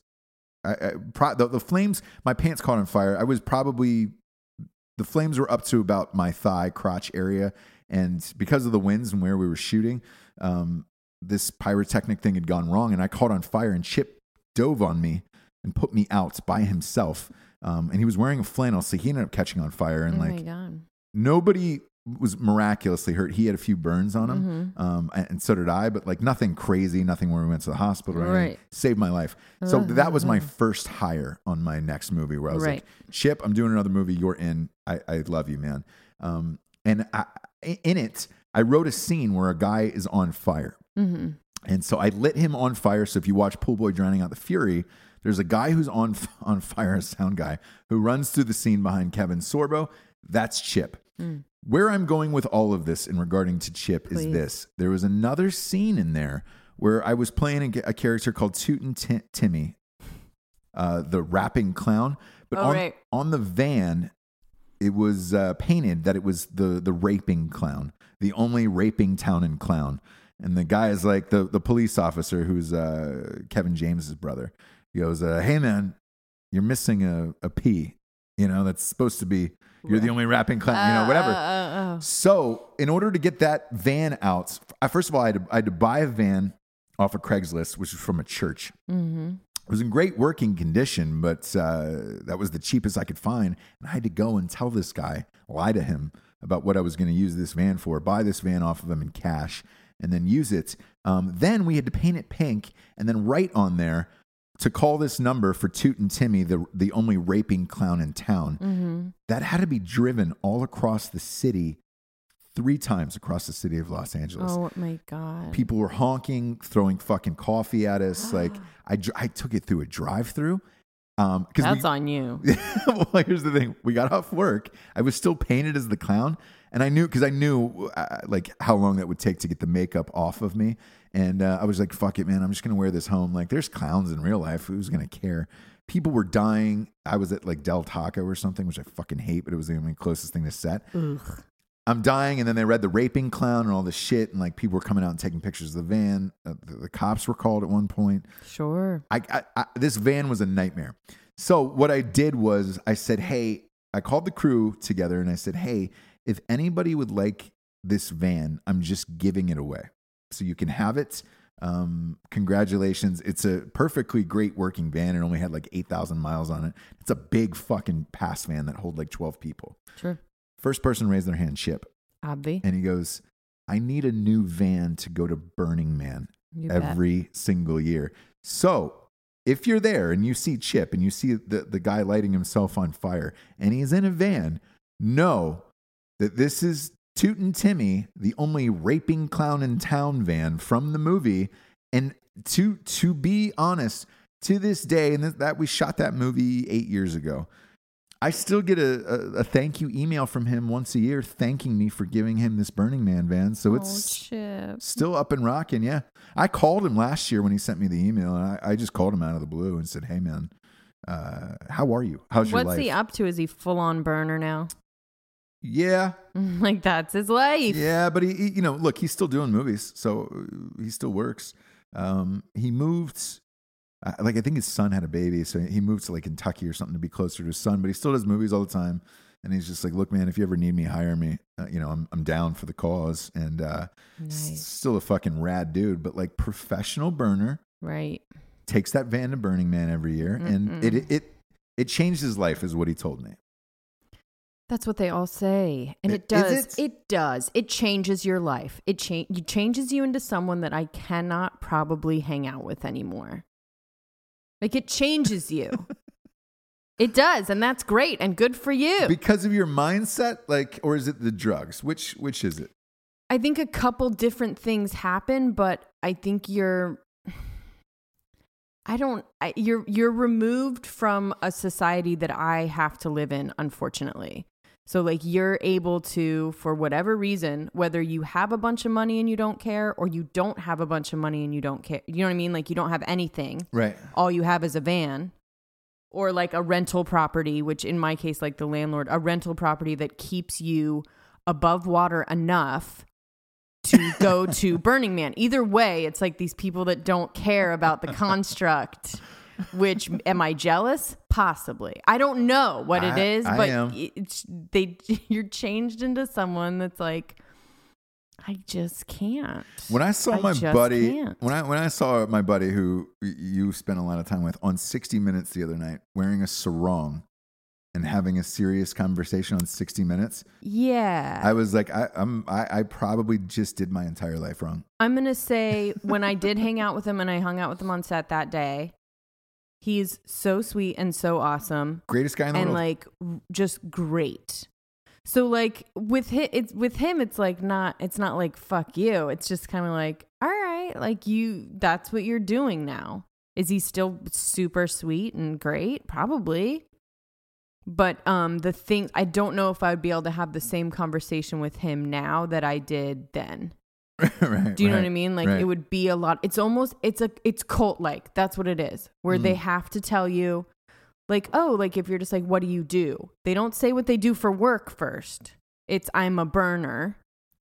I, I, pro, the, the flames. My pants caught on fire. I was probably the flames were up to about my thigh crotch area, and because of the winds and where we were shooting, um, this pyrotechnic thing had gone wrong, and I caught on fire. And Chip dove on me and put me out by himself. Um, and he was wearing a flannel, so he ended up catching on fire. And oh like nobody was miraculously hurt. He had a few burns on him, Mm-hmm. um, and, and so did I. But like nothing crazy, nothing where we went to the hospital anything. Right. Saved my life. So that was my first hire on my next movie, where I was like, "Chip, I'm doing another movie. You're in. I, I love you, man." Um, and I, in it, I wrote a scene where a guy is on fire. Mm-hmm. And so I lit him on fire. So if you watch Pool Boy Drowning Out the Fury, there's a guy who's on on fire, a sound guy, who runs through the scene behind Kevin Sorbo. That's Chip. Where I'm going with all of this in regarding to Chip is this: there was another scene in there where I was playing a, a character called Tootin' Ti- Timmy, uh, the rapping clown. But Oh, on, right. on the van, it was uh, painted that it was the the raping clown, the only raping town and clown. And the guy is like the the police officer who's uh, Kevin James's brother. He goes, uh, "Hey man, you're missing a a P. You know that's supposed to be you're the only rapping clown. You know whatever." Uh, uh, uh, So, in order to get that van out, uh, first of all, I had, to, I had to buy a van off of Craigslist, which was from a church. mm-hmm. It was in great working condition, but uh, that was the cheapest I could find. And I had to go and tell this guy, lie to him about what I was going to use this van for, buy this van off of him in cash, and then use it. Um, then we had to paint it pink and then write on there to call this number for Tootin' Timmy, the, the only raping clown in town. Mm-hmm. That had to be driven all across the city, three times across the city of Los Angeles Oh my god. people were honking, throwing fucking coffee at us. like I, I took it through a drive-through. Um, because That's on you. well, here's the thing: we got off work. I was still painted as the clown, and I knew because I knew uh, like how long that would take to get the makeup off of me. And uh, I was like, "Fuck it, man! I'm just gonna wear this home." Like, there's clowns in real life. Who's gonna care? People were dying. I was at like Del Taco or something, which I fucking hate, but it was the only closest thing to set. Ugh. I'm dying, and then they read the raping clown and all this shit, and like people were coming out and taking pictures of the van. Uh, the, the cops were called at one point. Sure. I, I, I this van was a nightmare. So what I did was I said, "Hey," I called the crew together and I said, "Hey, if anybody would like this van, I'm just giving it away, so you can have it." Um, congratulations! It's a perfectly great working van. It only had like eight thousand miles on it. It's a big fucking pass van that hold like twelve people. Sure. First person raised their hand, Chip. Obvi. And he goes, I need a new van to go to Burning Man You bet. every single year. So if you're there and you see Chip and you see the, the guy lighting himself on fire and he's in a van, know that this is Tootin' Timmy, the only raping clown in town van from the movie. And to to be honest, to this day, and that we shot that movie eight years ago, I still get a, a, a thank you email from him once a year thanking me for giving him this Burning Man van. So oh, it's Chip. still up and rocking. Yeah. I called him last year when he sent me the email and I, I just called him out of the blue and said, Hey man, uh, how are you? How's your What's life? he up to? Is he full on burner now? yeah. like that's his life. Yeah. But he, he, you know, look, he's still doing movies. So he still works. Um, he moved, uh, like, I think his son had a baby. So he moved to like Kentucky or something to be closer to his son, but he still does movies all the time. And he's just like, look, man, if you ever need me, hire me. Uh, you know, I'm, I'm down for the cause. And, uh, s- still a fucking rad dude, but like professional burner. Right. takes that van to Burning Man every year, and it it it changed his life, is what he told me. That's what they all say. And I- it does. It? it? does. It changes your life. It cha- it changes you into someone that I cannot probably hang out with anymore. Like it changes you. it does, and that's great and good for you. Because of your mindset, like, or is it the drugs? Which which is it? I think a couple different things happen, but I think you're I don't I, you're you're removed from a society that I have to live in unfortunately. So like you're able to for whatever reason whether you have a bunch of money and you don't care or you don't have a bunch of money and you don't care. You know what I mean? Like you don't have anything. Right. All you have is a van or like a rental property, which in my case like the landlord, a rental property that keeps you above water enough to go to Burning Man. Either way, it's like these people that don't care about the construct. Which am I jealous? Possibly. I don't know what it I- is, I but am. it's they you're changed into someone that's like, I just can't. When I saw I my buddy, can't. when I when I saw my buddy who you spent a lot of time with on 60 Minutes the other night, wearing a sarong and having a serious conversation on 60 Minutes, yeah, I was like, I, I'm I, I probably just did my entire life wrong. I'm gonna say when I did hang out with him and I hung out with him on set that day, he's so sweet and so awesome Greatest guy in the world. and world. like just great. So like with him, it's with him, it's like not, it's not like fuck you. It's just kind of like, all right, like you, that's what you're doing now. Is he still super sweet and great? Probably. But um, the thing, I don't know if I would be able to have the same conversation with him now that I did then. right, Do you know what I mean? Like right. it would be a lot. It's almost it's a it's cult like. That's what it is. Where they Mm. have to tell you like, "Oh, like if you're just like what do you do?" They don't say what they do for work first. It's I'm a burner.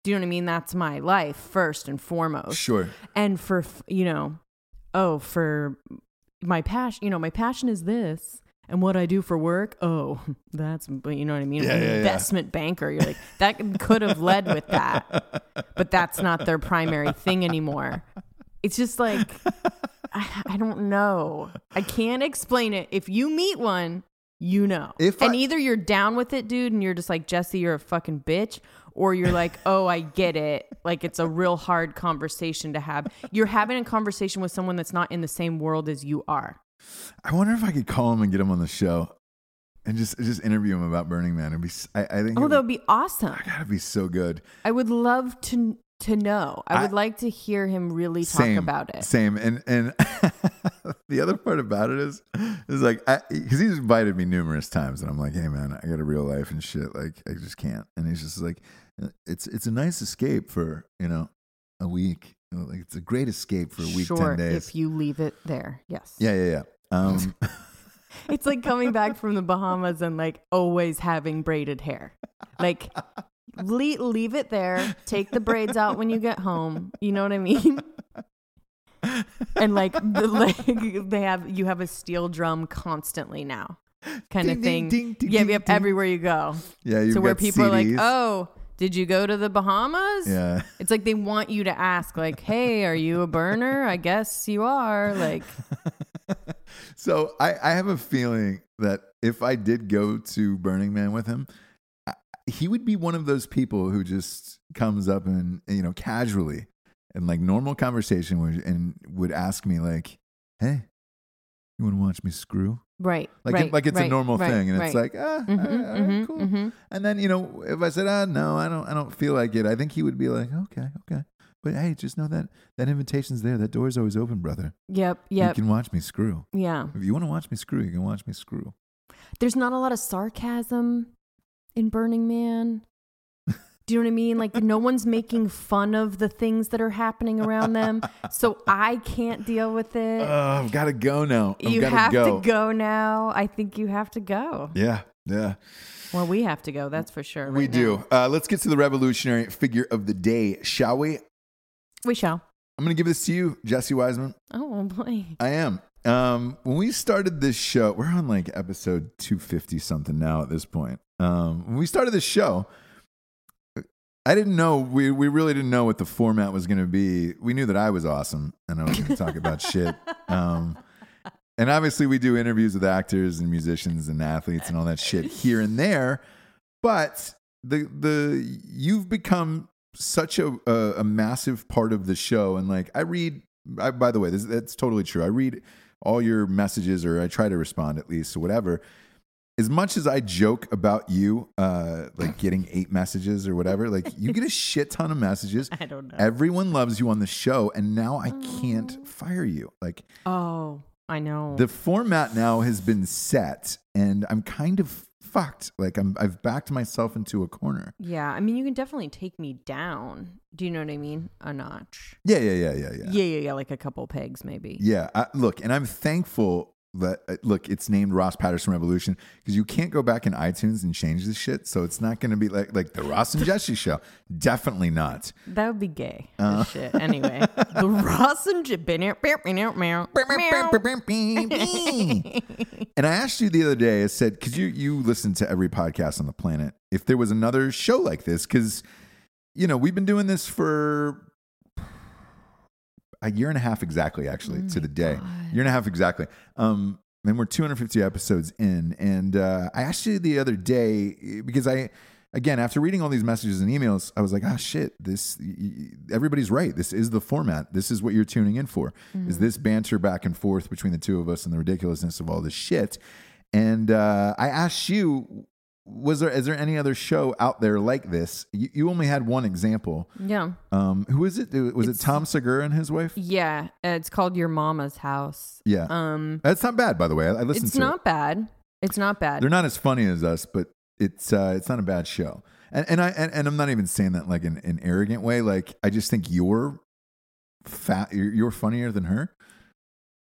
Do you know what I mean? That's my life first and foremost. Sure. And for you know, oh, for my passion, you know, my passion is this. And what I do for work, oh, that's but you know what I mean. Yeah, An yeah, yeah. investment banker, you're like that could have led with that but that's not their primary thing anymore. It's just like I, I don't know. I can't explain it. If you meet one, you know. If and I- either you're down with it, dude, and you're just like Jesse, you're a fucking bitch, or you're like, oh, I get it. Like it's a real hard conversation to have. You're having a conversation with someone that's not in the same world as you are. I wonder if I could call him and get him on the show and just just interview him about Burning Man. It'd be, I think Oh, that would, be awesome. gotta be so good. I would love to to know. I I- would like to hear him really talk Same about it. Same. And and the other part about it is is like because he's invited me numerous times, and I'm like, hey man, I got a real life and shit. Like I just can't. And he's just like, uh, it's it's a nice escape for you know a week. Like it's a great escape for a week, sure, ten days. if you leave it there. Yes. yeah, yeah, yeah. Um, It's like coming back from the Bahamas and like always having braided hair. Like leave, leave it there. Take the braids out when you get home. You know what I mean? And like, the, like they have you have a steel drum constantly now, kind Ding, of thing. ding, ding, yeah, ding, yep, ding. everywhere you go. yeah, you've so where people are like, CDs. "Oh, did you go to the Bahamas?" yeah. It's like they want you to ask, like, "Hey, are you a burner?" I guess you are. Like, So I, I have a feeling that if I did go to Burning Man with him, I, he would be one of those people who just comes up and you know casually and like normal conversation would, and would ask me like, "Hey, you want to watch me screw?" Right. Like right, it, like it's a normal right, thing, and it's like, ah, Mhm, all right, all right, mhm, cool. mhm. And then you know, if I said, ah, no, I don't, I don't feel like it, I think he would be like, okay, okay. But hey, just know that that invitation's there. That door's always open, brother. Yep. Yep. You can watch me screw. yeah. If you want to watch me screw, you can watch me screw. There's not a lot of sarcasm in Burning Man. Do you know what I mean? Like no one's making fun of the things that are happening around them. So I can't deal with it. Oh, I've got to go now. I've you have go. to go now. I think you have to go. Yeah, yeah. Well, we have to go. That's for sure. we right do. Uh, let's get to the revolutionary figure of the day, shall we? We shall. I'm going to give this to you, Jesse Wiseman. Oh boy. I am. Um, when we started this show, we're on like episode 250 something now at this point. Um, when we started this show, I didn't know we we really didn't know what the format was going to be. We knew that I was awesome and I was going to talk about shit. Um, and obviously, we do interviews with actors and musicians and athletes and all that shit here and there. But the the you've become such a a, a massive part of the show, and like I read. I, by the way, this, that's totally true. I read all your messages, or I try to respond at least, or whatever. As much as I joke about you, uh, like getting eight messages or whatever, like you get a shit ton of messages. I don't know. Everyone loves you on the show, and now I can't fire you. Like oh, I know. the format now has been set, and I'm kind of fucked. Like I'm, I've backed myself into a corner. yeah, I mean, you can definitely take me down. Do you know what I mean? A notch. Yeah, yeah, yeah, yeah, yeah. Yeah, yeah, yeah. Like a couple pegs, maybe. Yeah, I, look, and I'm thankful that uh, look, it's named Ross Patterson Revolution because you can't go back in iTunes and change this shit. So it's not going to be like like the Ross and Jesse show. Definitely not. That would be gay. Uh. shit. Anyway, the Ross and J- and I asked you the other day. I said, because you you listen to every podcast on the planet, if there was another show like this, because you know we've been doing this for a year and a half exactly, actually, to the day, year and a half exactly. Um, and we're 250 episodes in, and uh, I asked you the other day because I. Again, after reading all these messages and emails, I was like, "Ah, shit! This everybody's right. This is the format. This is what you're tuning in for. Is this banter back and forth between the two of us and the ridiculousness of all this shit?" And uh, I asked you, was there is there any other show out there like this? You, you only had one example. yeah. Um, who is it? Was it Tom Segura and his wife? Yeah. It's called Your Mama's House. Yeah, Um, that's not bad, by the way. I, I listened it's not it. bad. It's not bad. They're not as funny as us, but it's uh, it's not a bad show. And and I and, and I'm not even saying that like in an arrogant way. Like I just think you're fat. You're, you're funnier than her.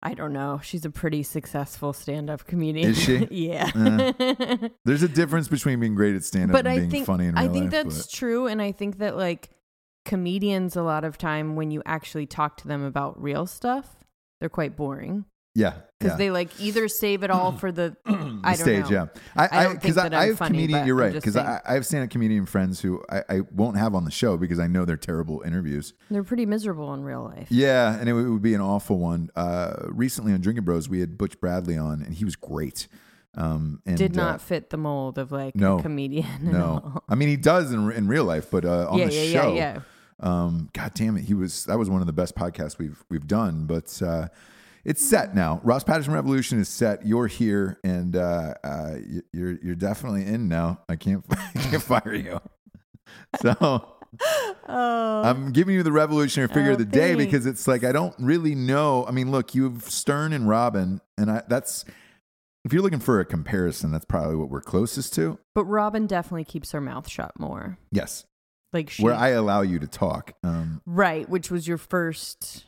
I don't know. She's a pretty successful stand-up comedian. Is she? yeah. Eh. There's a difference between being great at stand up but and I being think funny in real I think life. that's but- true, and I think that like comedians, a lot of time when you actually talk to them about real stuff, they're quite boring yeah, because yeah. they like either save it all for the I don't stage, know. yeah. I, I I, don't think because I, that I I'm have funny, comedian. You're right because. I, I have stand-up comedian friends who I, I won't have on the show because I know they're terrible interviews. They're pretty miserable in real life. Yeah, and it, would- it would be an awful one. Uh, recently on Drinking Bros, we had Butch Bradley on, and he was great. Um, and, Did uh, not fit the mold of like no. a comedian. at no, all. I mean he does in in real life, but uh, on yeah, the yeah, show, yeah, yeah. um, God damn it, he was that was one of the best podcasts we've we've done. But uh, it's set now. Ross Patterson Revolution is set. You're here, and uh, uh, you're you're definitely in now. I can't I can't fire you. So Oh, I'm giving you the revolutionary figure Oh, of the day thanks. because it's like I don't really know. I mean, look, you have Stern and Robin, and I, that's if you're looking for a comparison, that's probably what we're closest to. but Robin definitely keeps her mouth shut more. Yes, Like she, where I allow you to talk. Um, right, which was your first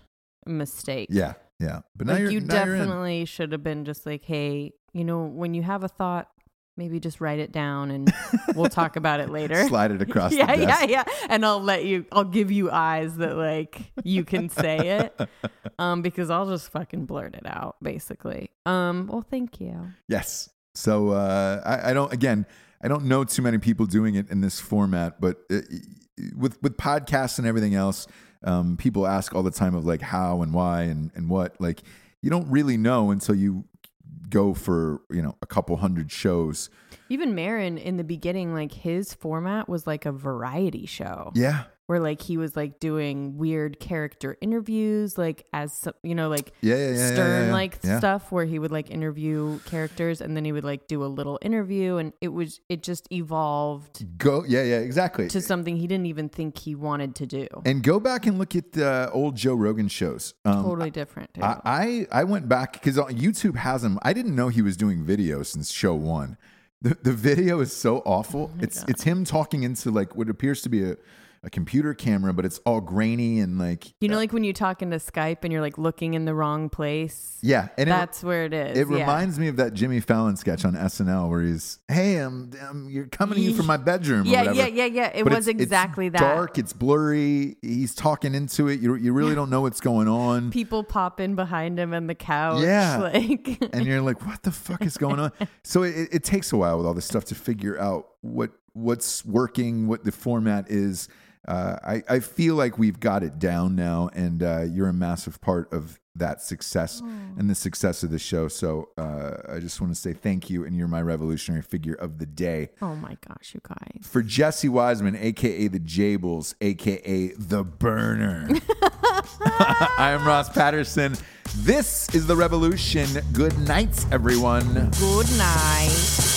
mistake. yeah, yeah. But now like you're you now in. definitely should have been just like, hey, you know, when you have a thought, maybe just write it down and we'll talk about it later. slide it across yeah, the desk. yeah, yeah. And I'll let you. I'll give you eyes that like you can say it, um, because I'll just fucking blurt it out, basically. Um, well, thank you. Yes. So uh, I, I don't. Again, I don't know too many people doing it in this format, but uh, with with podcasts and everything else, um, people ask all the time of like how and why and and what. Like you don't really know until you go for you know a couple hundred shows. Even Maron in the beginning, like his format was like a variety show. Yeah, where like he was like doing weird character interviews, like as some, you know, like yeah, yeah, yeah, stern like yeah. stuff where he would like interview characters and then he would like do a little interview and it was it just evolved Go, yeah, yeah, exactly. to something he didn't even think he wanted to do. and go back and look at the old Joe Rogan shows. Um, totally different. I, I I went back because YouTube has him. I didn't know he was doing video since show one. The the video is so awful. it's it's him talking into like what appears to be a, a computer camera, but it's all grainy and like you know, uh, like when you talk into Skype and you're like looking in the wrong place. yeah. And it, That's where it is. it yeah. reminds me of that Jimmy Fallon sketch on SNL where he's, "Hey, I'm, I'm you're coming to you from my bedroom." Yeah, yeah, yeah, yeah. It But was it's- it's exactly that. Dark. It's blurry. He's talking into it. You you really don't know what's going on. People pop in behind him on the couch. Yeah. Like and you're like, what the fuck is going on? So it, it takes a while with all this stuff to figure out what what's working, what the format is. Uh, I, I feel like we've got it down now, and uh, you're a massive part of that success and the success of the show. So uh, I just want to say thank you, and you're my revolutionary figure of the day. Oh my gosh, you guys. For Jesse Wiseman, aka the Jables, aka the Burner. I am Ross Patterson. This is the Revolution. Good night, everyone. Good night.